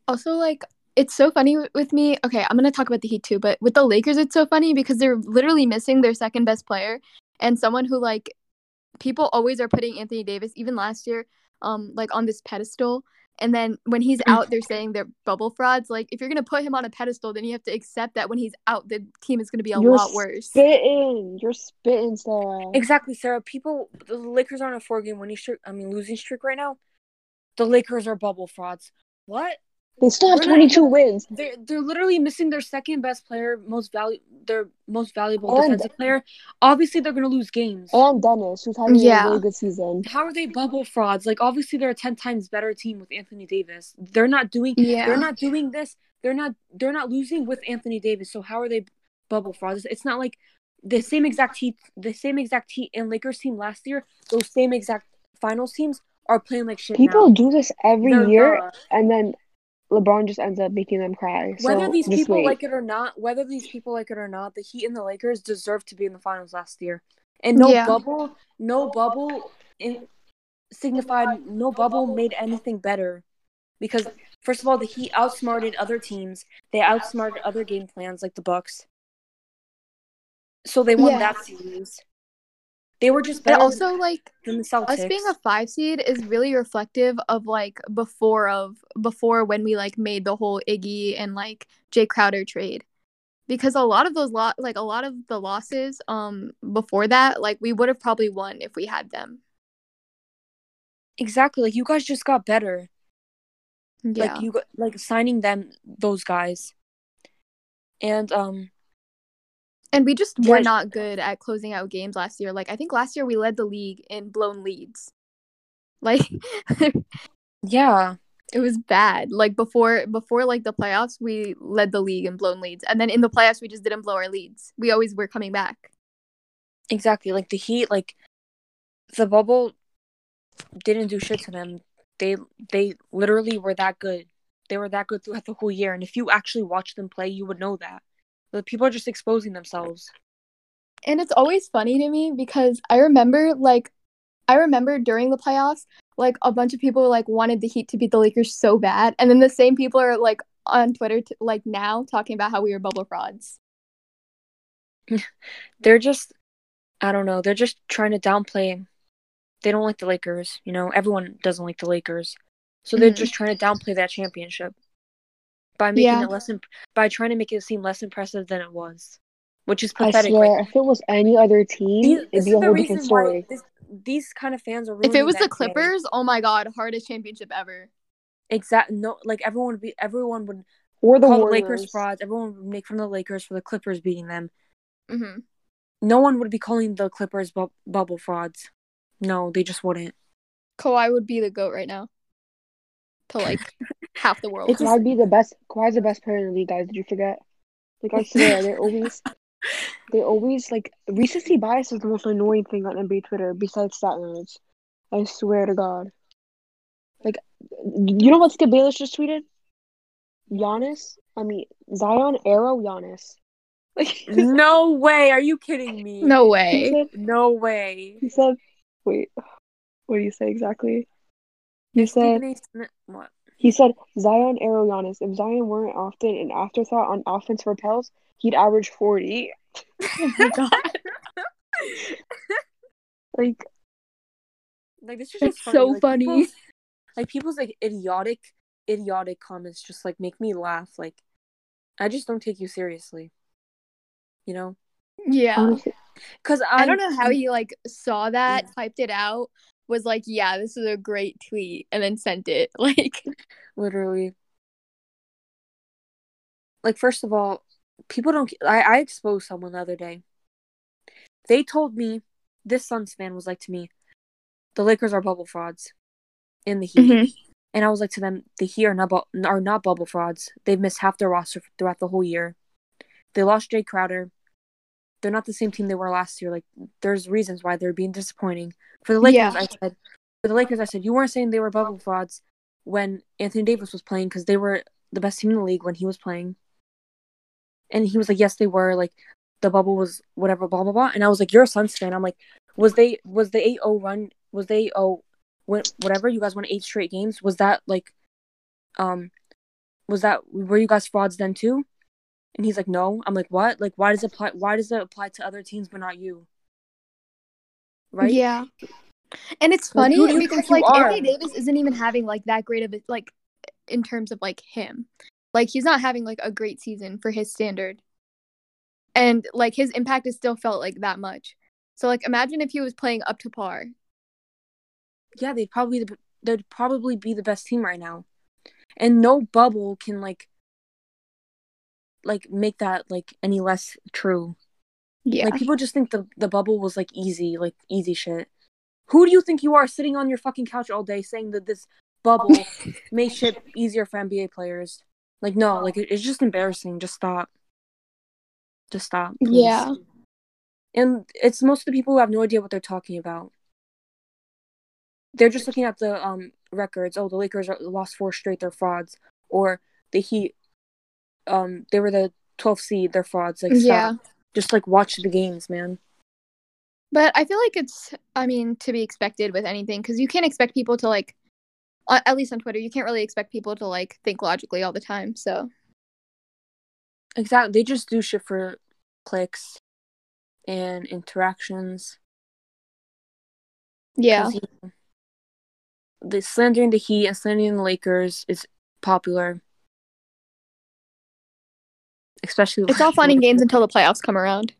[SPEAKER 2] Also, like, it's so funny with me. Okay, I'm gonna talk about the Heat too, but with the Lakers, it's so funny because they're literally missing their second best player and someone who like people always are putting Anthony Davis, even last year, um, like on this pedestal. And then when he's out, they're saying they're bubble frauds. Like, if you're gonna put him on a pedestal, then you have to accept that when he's out, the team is gonna be a
[SPEAKER 3] You're
[SPEAKER 2] lot worse.
[SPEAKER 3] spitting. You're spitting, Sarah.
[SPEAKER 1] Exactly, Sarah. People, the Lakers are on a four game winning streak. I mean, losing streak right now. The Lakers are bubble frauds. What?
[SPEAKER 3] They still have 22 wins.
[SPEAKER 1] They're they're literally missing their second best player, most value, their most valuable
[SPEAKER 3] And-
[SPEAKER 1] defensive player. Obviously, they're gonna lose games.
[SPEAKER 3] And Dennis, who's having
[SPEAKER 2] Yeah.
[SPEAKER 3] a really good season.
[SPEAKER 1] How are they bubble frauds? Like, obviously, they're a ten times better team with Anthony Davis. They're not doing.
[SPEAKER 2] Yeah.
[SPEAKER 1] They're not doing this. They're not. They're not losing with Anthony Davis. So how are they bubble frauds? It's not like the same exact heat. The same exact heat and Lakers team last year. Those same exact finals teams are playing like shit
[SPEAKER 3] People
[SPEAKER 1] now.
[SPEAKER 3] do this every
[SPEAKER 1] They're
[SPEAKER 3] year,
[SPEAKER 1] not.
[SPEAKER 3] and then LeBron just ends up making them cry.
[SPEAKER 1] Whether
[SPEAKER 3] so
[SPEAKER 1] these people
[SPEAKER 3] wait.
[SPEAKER 1] like it or not, whether these people like it or not, the Heat and the Lakers deserve to be in the finals last year. And no
[SPEAKER 2] Yeah.
[SPEAKER 1] bubble, no bubble in signified no bubble made anything better because first of all the Heat outsmarted other teams. They outsmarted other game plans like the Bucks. So they won
[SPEAKER 2] Yeah.
[SPEAKER 1] that series. They were just better
[SPEAKER 2] also like
[SPEAKER 1] than the Celtics.
[SPEAKER 2] us being a five seed is really reflective of like before of before when we like made the whole Iggy and like Jae Crowder trade. Because a lot of those lot like a lot of the losses um before that, like we would have probably won if we had them.
[SPEAKER 1] exactly like you guys just got better.
[SPEAKER 2] Yeah.
[SPEAKER 1] Like you got like signing them those guys. And um
[SPEAKER 2] and we just were not good at closing out games last year. Like I think last year we led the league in blown leads. Like
[SPEAKER 1] yeah.
[SPEAKER 2] it was bad. Like before before like the playoffs, we led the league in blown leads. And then in the playoffs we just didn't blow our leads. We always were coming back.
[SPEAKER 1] Exactly. Like the Heat, like the bubble didn't do shit to them. They they literally were that good. They were that good throughout the whole year. And if you actually watch them play, you would know that. The people are just exposing themselves.
[SPEAKER 2] And it's always funny to me because I remember like I remember during the playoffs, like a bunch of people like wanted the Heat to beat the Lakers so bad, and then the same people are like on Twitter t- like now talking about how we were bubble frauds.
[SPEAKER 1] They're just I don't know, they're just trying to downplay they don't like the Lakers, you know, everyone doesn't like the Lakers. So they're
[SPEAKER 2] Mhm.
[SPEAKER 1] just trying to downplay that championship by making
[SPEAKER 2] Yeah.
[SPEAKER 1] it less imp- by trying to make it seem less impressive than it was. Which is
[SPEAKER 3] I
[SPEAKER 1] pathetic.
[SPEAKER 3] swear,
[SPEAKER 1] Like,
[SPEAKER 3] if it was any other team,
[SPEAKER 1] These,
[SPEAKER 3] it'd
[SPEAKER 1] this
[SPEAKER 3] be
[SPEAKER 1] is
[SPEAKER 3] a
[SPEAKER 1] the
[SPEAKER 3] whole
[SPEAKER 1] reason
[SPEAKER 3] different
[SPEAKER 1] why
[SPEAKER 3] story.
[SPEAKER 1] this, these kind of fans are.
[SPEAKER 2] If it was the
[SPEAKER 1] that day.
[SPEAKER 2] Clippers, oh my god, hardest championship ever.
[SPEAKER 1] exact no, like everyone would be, everyone would
[SPEAKER 3] Or the
[SPEAKER 1] call the Lakers frauds. Everyone would make fun of the Lakers for the Clippers beating them.
[SPEAKER 2] hmm
[SPEAKER 1] No one would be calling the Clippers bu- bubble frauds. No, they just wouldn't.
[SPEAKER 2] Kawhi would be the goat right now. To like half the world.
[SPEAKER 1] It's just-
[SPEAKER 3] Kawhi'd be the best. Kawhi's the best player in the league, guys. Did you forget? Like I swear, they're always, they always like recency bias is the most annoying thing on NBA Twitter besides stat nerds. I swear to God. Like, you know what Skip Bayless just tweeted? Giannis. I mean Zion arrow Giannis. Like
[SPEAKER 1] no way. Are you kidding me?
[SPEAKER 2] no way.
[SPEAKER 3] said.
[SPEAKER 1] No way.
[SPEAKER 3] He said. Wait. What do you say exactly? He said.
[SPEAKER 1] Smith. What?
[SPEAKER 3] He said Zion arrow Giannis. If Zion weren't often an afterthought on offense for Pels, he'd average forty.
[SPEAKER 2] Oh my god.
[SPEAKER 3] Like
[SPEAKER 1] Like this is
[SPEAKER 2] It's
[SPEAKER 1] just
[SPEAKER 2] so
[SPEAKER 1] Like,
[SPEAKER 2] funny.
[SPEAKER 1] people's- like people's like idiotic, idiotic comments just like make me laugh. Like I just don't take you seriously. You know,
[SPEAKER 2] Yeah.
[SPEAKER 1] because I,
[SPEAKER 2] I don't know how he like saw that, typed it out, was like, yeah, this is a great tweet, and then sent it. Like,
[SPEAKER 1] literally. Like first of all, people don't. I I exposed someone the other day. They told me this Suns fan was like to me, the Lakers are bubble frauds, in the Heat,
[SPEAKER 2] Mhm.
[SPEAKER 1] and I was like to them, the Heat are not bu- are not bubble frauds. They've missed half their roster throughout the whole year. They lost Jae Crowder. They're not the same team they were last year. Like there's reasons why they're being disappointing. For the Lakers,
[SPEAKER 2] Yeah.
[SPEAKER 1] I said, for the Lakers, I said you weren't saying they were bubble frauds when Anthony Davis was playing because they were the best team in the league when he was playing. And he was like, yes, they were. Like the bubble was whatever, blah blah blah. And I was like, you're a Suns fan. I'm like, was they was the 8-0 run? Was they oh when whatever you guys won eight straight games? Was that like, um, was that were you guys frauds then too? And he's like, no. I'm like, what? Like, why does it apply? Why does it apply to other teams but not you? Right?
[SPEAKER 2] Yeah. And it's funny
[SPEAKER 1] you
[SPEAKER 2] because like? Anthony Davis isn't even having like that great of a like in terms of like him. Like he's not having like a great season for his standard. And like his impact is still felt like that much. So like imagine if he was playing up to par.
[SPEAKER 1] yeah, they'd probably they'd probably be the best team right now, and no bubble can like like make that like any less true.
[SPEAKER 2] Yeah.
[SPEAKER 1] Like people just think the the bubble was like easy, like easy shit. Who do you think you are sitting on your fucking couch all day saying that this bubble made shit easier for NBA players? Like no, like it, it's just embarrassing. Just stop. Just stop. please.
[SPEAKER 2] Yeah.
[SPEAKER 1] And it's most of the people who have no idea what they're talking about. They're just looking at the um records. Oh, the Lakers are, lost four straight. They're frauds. Or the Heat, um, they were the 12th seed. They're frauds. Like, stop.
[SPEAKER 2] Yeah.
[SPEAKER 1] Just like watch the games, man.
[SPEAKER 2] But I feel like it's, I mean, to be expected with anything because you can't expect people to like, at least on Twitter, you can't really expect people to like think logically all the time. So
[SPEAKER 1] Exactly. They just do shit for clicks and interactions.
[SPEAKER 2] Yeah.
[SPEAKER 1] the slandering the Heat and slandering the Lakers is popular. Especially
[SPEAKER 2] it's all fun and games until the playoffs come around.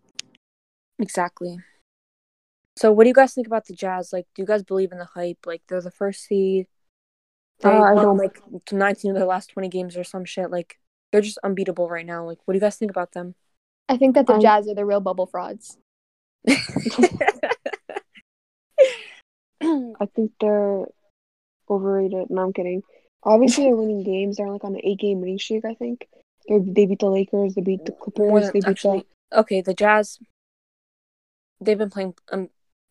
[SPEAKER 1] Exactly. So what do you guys think about the Jazz? Like, do you guys believe in the hype? Like they're the first seed. They
[SPEAKER 3] Uh, I
[SPEAKER 1] won.
[SPEAKER 3] Know
[SPEAKER 1] like nineteen of their last twenty games or some shit. Like they're just unbeatable right now. Like what do you guys think about them?
[SPEAKER 2] I think that the
[SPEAKER 3] Um,
[SPEAKER 2] Jazz are the real bubble frauds.
[SPEAKER 3] I think they're overrated. No, I'm kidding. Obviously, they're winning games. They're like on an eight-game winning streak. I think they they beat the Lakers. They beat the Clippers. They beat
[SPEAKER 1] actually okay, the Jazz they've been playing um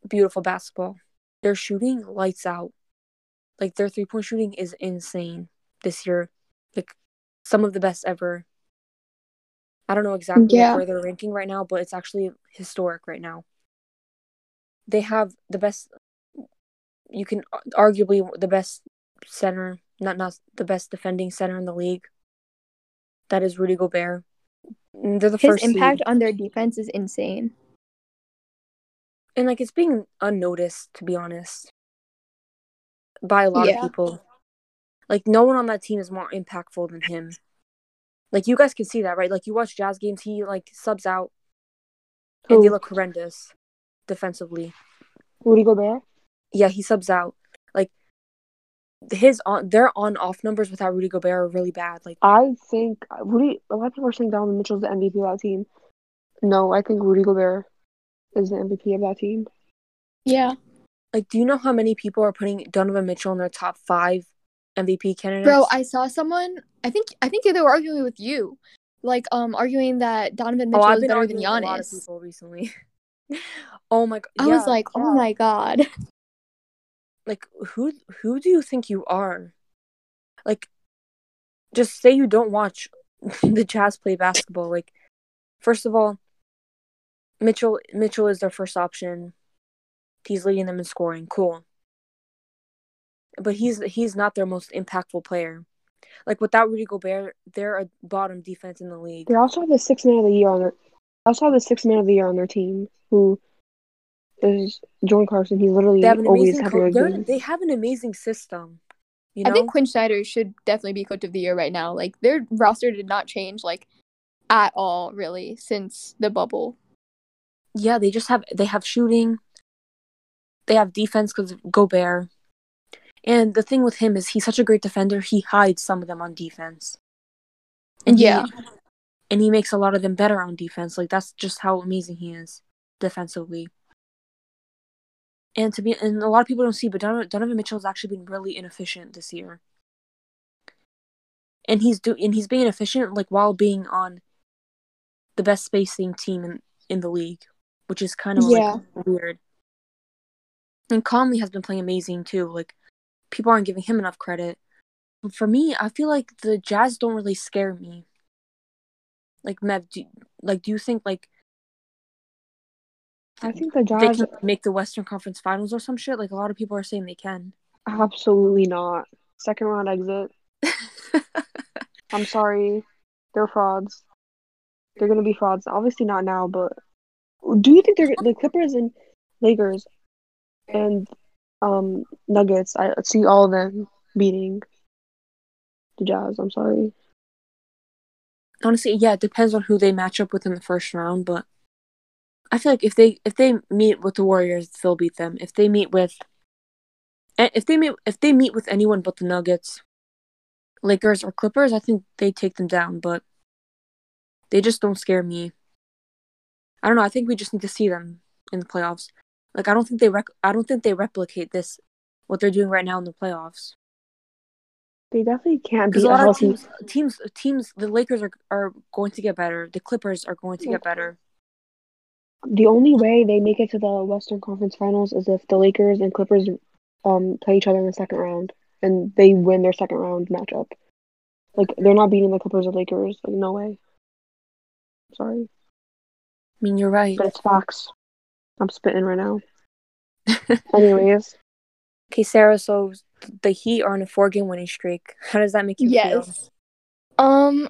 [SPEAKER 1] beautiful basketball. They're shooting lights out. Like their three point shooting is insane this year. Like some of the best ever. I don't know exactly
[SPEAKER 2] Yeah.
[SPEAKER 1] where they're ranking right now, but it's actually historic right now. They have the best you can arguably the best center, not not the best defending center in the league. That is Rudy Gobert. They're the
[SPEAKER 2] His
[SPEAKER 1] first seed.
[SPEAKER 2] impact on their defense is insane.
[SPEAKER 1] and like it's being unnoticed to be honest by a lot
[SPEAKER 2] Yeah.
[SPEAKER 1] of people like no one on that team is more impactful than him like you guys can see that right like you watch jazz games he like subs out and they look horrendous defensively
[SPEAKER 3] Rudy Gobert.
[SPEAKER 1] yeah he subs out his on their on off numbers without rudy gobert are really bad like
[SPEAKER 3] I think Rudy. A lot of people are saying Donovan Mitchell's the MVP of that team. No, I think Rudy Gobert is the MVP of that team.
[SPEAKER 2] Yeah.
[SPEAKER 1] like do you know how many people are putting donovan mitchell in their top five mvp candidates
[SPEAKER 2] Bro, I saw someone. I think I think they were arguing with you, like um arguing that Donovan Mitchell
[SPEAKER 1] oh,
[SPEAKER 2] is better than
[SPEAKER 1] arguing a lot of
[SPEAKER 2] Giannis.
[SPEAKER 1] people recently. oh my god!
[SPEAKER 2] I was like, oh my god.
[SPEAKER 1] Like who who do you think you are? Like, just say you don't watch the Jazz play basketball. Like, first of all, Mitchell Mitchell is their first option. He's leading them in scoring. Cool. But he's he's not their most impactful player. Like without Rudy Gobert, they're a bottom defense in the league.
[SPEAKER 3] They also have the sixth man of the year on their. Also have the sixth man of the year on their team, who is Jordan Clarkson. He's literally
[SPEAKER 1] They have an
[SPEAKER 3] always
[SPEAKER 1] amazing
[SPEAKER 3] having
[SPEAKER 1] co-
[SPEAKER 3] a
[SPEAKER 1] they're- they have an amazing system. You know?
[SPEAKER 2] I think Quin Snyder should definitely be coach of the year right now. Like their roster did not change like at all really since the bubble.
[SPEAKER 1] yeah, they just have they have shooting. They have defense because Gobert. And the thing with him is he's such a great defender, he hides some of them on defense. And he-
[SPEAKER 2] Yeah.
[SPEAKER 1] and he makes a lot of them better on defense. Like that's just how amazing he is defensively. And to be and a lot of people don't see, but Donovan, Donovan Mitchell has actually been really inefficient this year. And he's do and he's being efficient like while being on the best spacing team in, in the league, which is kind of
[SPEAKER 2] Yeah.
[SPEAKER 1] like weird. And Conley has been playing amazing too. Like people aren't giving him enough credit. But for me, I feel like the Jazz don't really scare me. Like Mev, do, like do you think like
[SPEAKER 3] I think the
[SPEAKER 1] they
[SPEAKER 3] Jazz
[SPEAKER 1] can make the Western Conference Finals or some shit? Like a lot of people are saying they can.
[SPEAKER 3] absolutely not. Second round exit. I'm sorry, they're frauds. They're gonna be frauds. Obviously not now, but do you think they're the Clippers and Lakers and um Nuggets? I see all of them beating the Jazz. I'm sorry.
[SPEAKER 1] Honestly, yeah, it depends on who they match up with in the first round, but I feel like if they if they meet with the Warriors, they'll beat them. If they meet with eh, if they meet if they meet with anyone but the Nuggets, Lakers or Clippers, I think they take them down, but they just don't scare me. I don't know, I think we just need to see them in the playoffs. Like I don't think they rec- I don't think they replicate this what they're doing right now in the playoffs.
[SPEAKER 3] They definitely can't
[SPEAKER 1] Because a lot of teams, teams, teams, the Lakers are are going to get better. The Clippers are going to get better.
[SPEAKER 3] The only way they make it to the Western Conference Finals is if the Lakers and Clippers um play each other in the second round and they win their second round matchup. Like they're not beating the Clippers or Lakers. Like no way. Sorry,
[SPEAKER 1] I mean, you're right.
[SPEAKER 3] but it's facts. I'm spitting right now. Anyways,
[SPEAKER 1] Okay, Sarah. So the Heat are on a four-game winning streak. How does that make you feel?
[SPEAKER 2] Yes. Um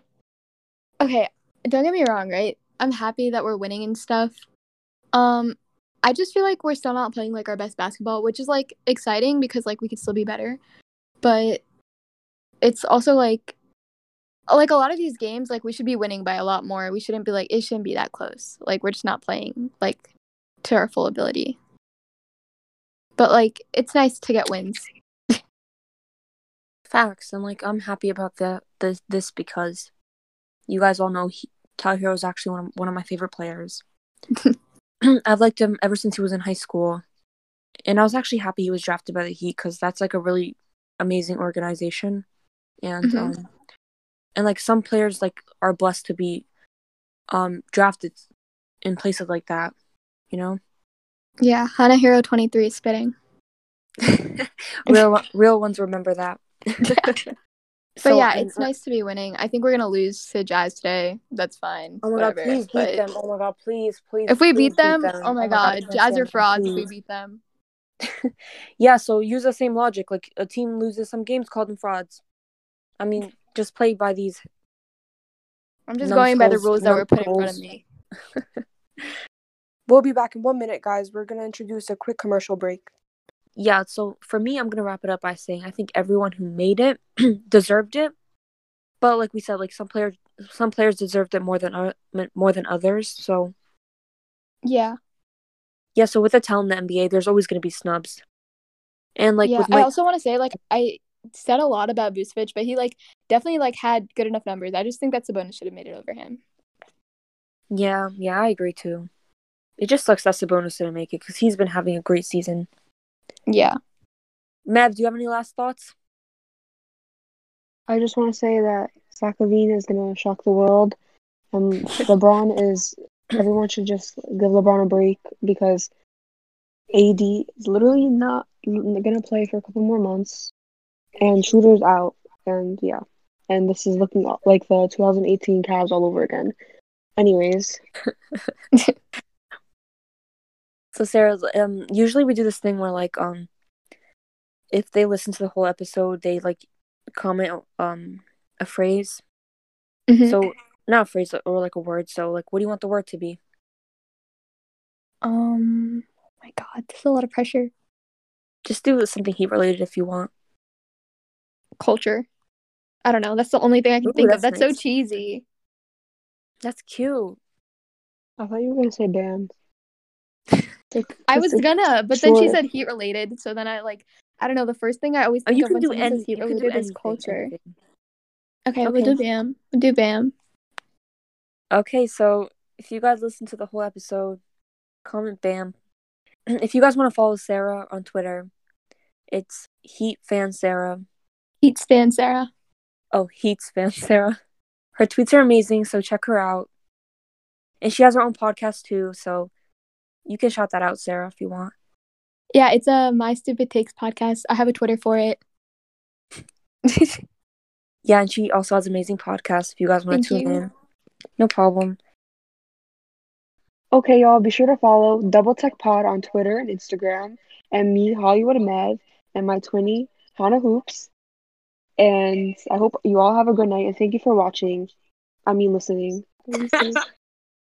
[SPEAKER 2] okay, don't get me wrong, right? I'm happy that we're winning and stuff. Um I just feel like we're still not playing like our best basketball, which is like exciting because like we could still be better. But it's also like like a lot of these games like we should be winning by a lot more. We shouldn't be like it shouldn't be that close. Like we're just not playing like to our full ability. But like it's nice to get wins.
[SPEAKER 1] Facts, and like I'm happy about the, This this because you guys all know he, Tyler Herro is actually one of, one of my favorite players. I've liked him ever since he was in high school, and I was actually happy he was drafted by the Heat because that's like a really amazing organization, and
[SPEAKER 2] Mhm.
[SPEAKER 1] um, and like some players like are blessed to be um drafted in places like that, you know.
[SPEAKER 2] Yeah, Hana Hero 23 spitting.
[SPEAKER 1] real real ones remember that.
[SPEAKER 2] But yeah,
[SPEAKER 1] and,
[SPEAKER 2] it's
[SPEAKER 1] uh,
[SPEAKER 2] nice to be winning. I think we're gonna lose to Jazz today. That's fine.
[SPEAKER 1] Oh my god,
[SPEAKER 2] whatever.
[SPEAKER 1] please beat
[SPEAKER 2] But
[SPEAKER 1] them. Oh my god, please, please.
[SPEAKER 2] If we
[SPEAKER 1] please
[SPEAKER 2] beat them, oh my
[SPEAKER 1] I
[SPEAKER 2] god,
[SPEAKER 1] can't
[SPEAKER 2] Jazz are frauds if we beat them.
[SPEAKER 1] Yeah, so use the same logic. Like a team loses some games, call them frauds. I mean, just play by these.
[SPEAKER 2] I'm just going by the rules that were put in front of me.
[SPEAKER 3] we'll be back in one minute, guys. We're gonna introduce a quick commercial break.
[SPEAKER 1] Yeah, so for me, I'm gonna wrap it up by saying I think everyone who made it deserved it. But like we said, like some players, some players deserved it more than o- more than others. So
[SPEAKER 2] Yeah.
[SPEAKER 1] yeah, so with the talent in the NBA, there's always gonna be snubs. And like
[SPEAKER 2] yeah.
[SPEAKER 1] with
[SPEAKER 2] I also want to say like I said a lot about Vucevic, but he like definitely like had good enough numbers. I just think that Sabonis should have made it over him.
[SPEAKER 1] yeah, yeah, I agree too. It just sucks that Sabonis didn't make it because he's been having a great season.
[SPEAKER 2] Yeah.
[SPEAKER 1] Mav, do you have any last thoughts?
[SPEAKER 3] I just want to say that Zach LaVine is gonna shock the world. Um, LeBron is. Everyone should just give LeBron a break because AD is literally not gonna play for a couple more months, and Schröder's out, and yeah, and this is looking like the 2018 Cavs all over again. Anyways,
[SPEAKER 1] So Sarah, um, usually we do this thing where like um, if they listen to the whole episode, they like comment um a phrase.
[SPEAKER 2] Mhm.
[SPEAKER 1] So not a phrase or like a word. So like, what do you want the word to be?
[SPEAKER 2] Um. Oh my God, this is a lot of pressure.
[SPEAKER 1] Just do something heat related if you want.
[SPEAKER 2] Culture. I don't know. That's the only thing I can
[SPEAKER 1] Ooh,
[SPEAKER 2] think of.
[SPEAKER 1] that's
[SPEAKER 2] That's so cheesy.
[SPEAKER 1] That's cute.
[SPEAKER 3] I thought you were gonna say Bam. Like,
[SPEAKER 2] I was
[SPEAKER 3] a-
[SPEAKER 2] gonna, but then she said heat related. So then I like, I don't know. The first thing I always
[SPEAKER 1] Oh,
[SPEAKER 2] think
[SPEAKER 1] you
[SPEAKER 2] of
[SPEAKER 1] can
[SPEAKER 2] when
[SPEAKER 1] do any.
[SPEAKER 2] says heat
[SPEAKER 1] You can
[SPEAKER 2] related is culture.
[SPEAKER 1] anything.
[SPEAKER 2] Okay,
[SPEAKER 1] Okay.
[SPEAKER 2] we'll do Bam. We'll do Bam.
[SPEAKER 1] Okay, so if you guys listen to the whole episode, comment bam. If you guys want to follow Sarah on Twitter, it's Heat Fan Sarah.
[SPEAKER 2] Heat stand Sarah.
[SPEAKER 1] Oh, Heat's Fan Sarah. Her tweets are amazing, so check her out. And she has her own podcast too, so you can shout that out, Sarah, if you want.
[SPEAKER 2] Yeah, it's a My Stupid Takes podcast. I have a Twitter for it.
[SPEAKER 1] Yeah, and she also has amazing podcasts if you guys want to tune
[SPEAKER 2] you.
[SPEAKER 1] in. No problem.
[SPEAKER 3] Okay, y'all, be sure to follow Double Tech Pod on Twitter and Instagram, and me, Hollywood Mev, and my twinny, Hannah Hoops. And I hope you all have a good night, and thank you for watching. I mean, listening. Listening.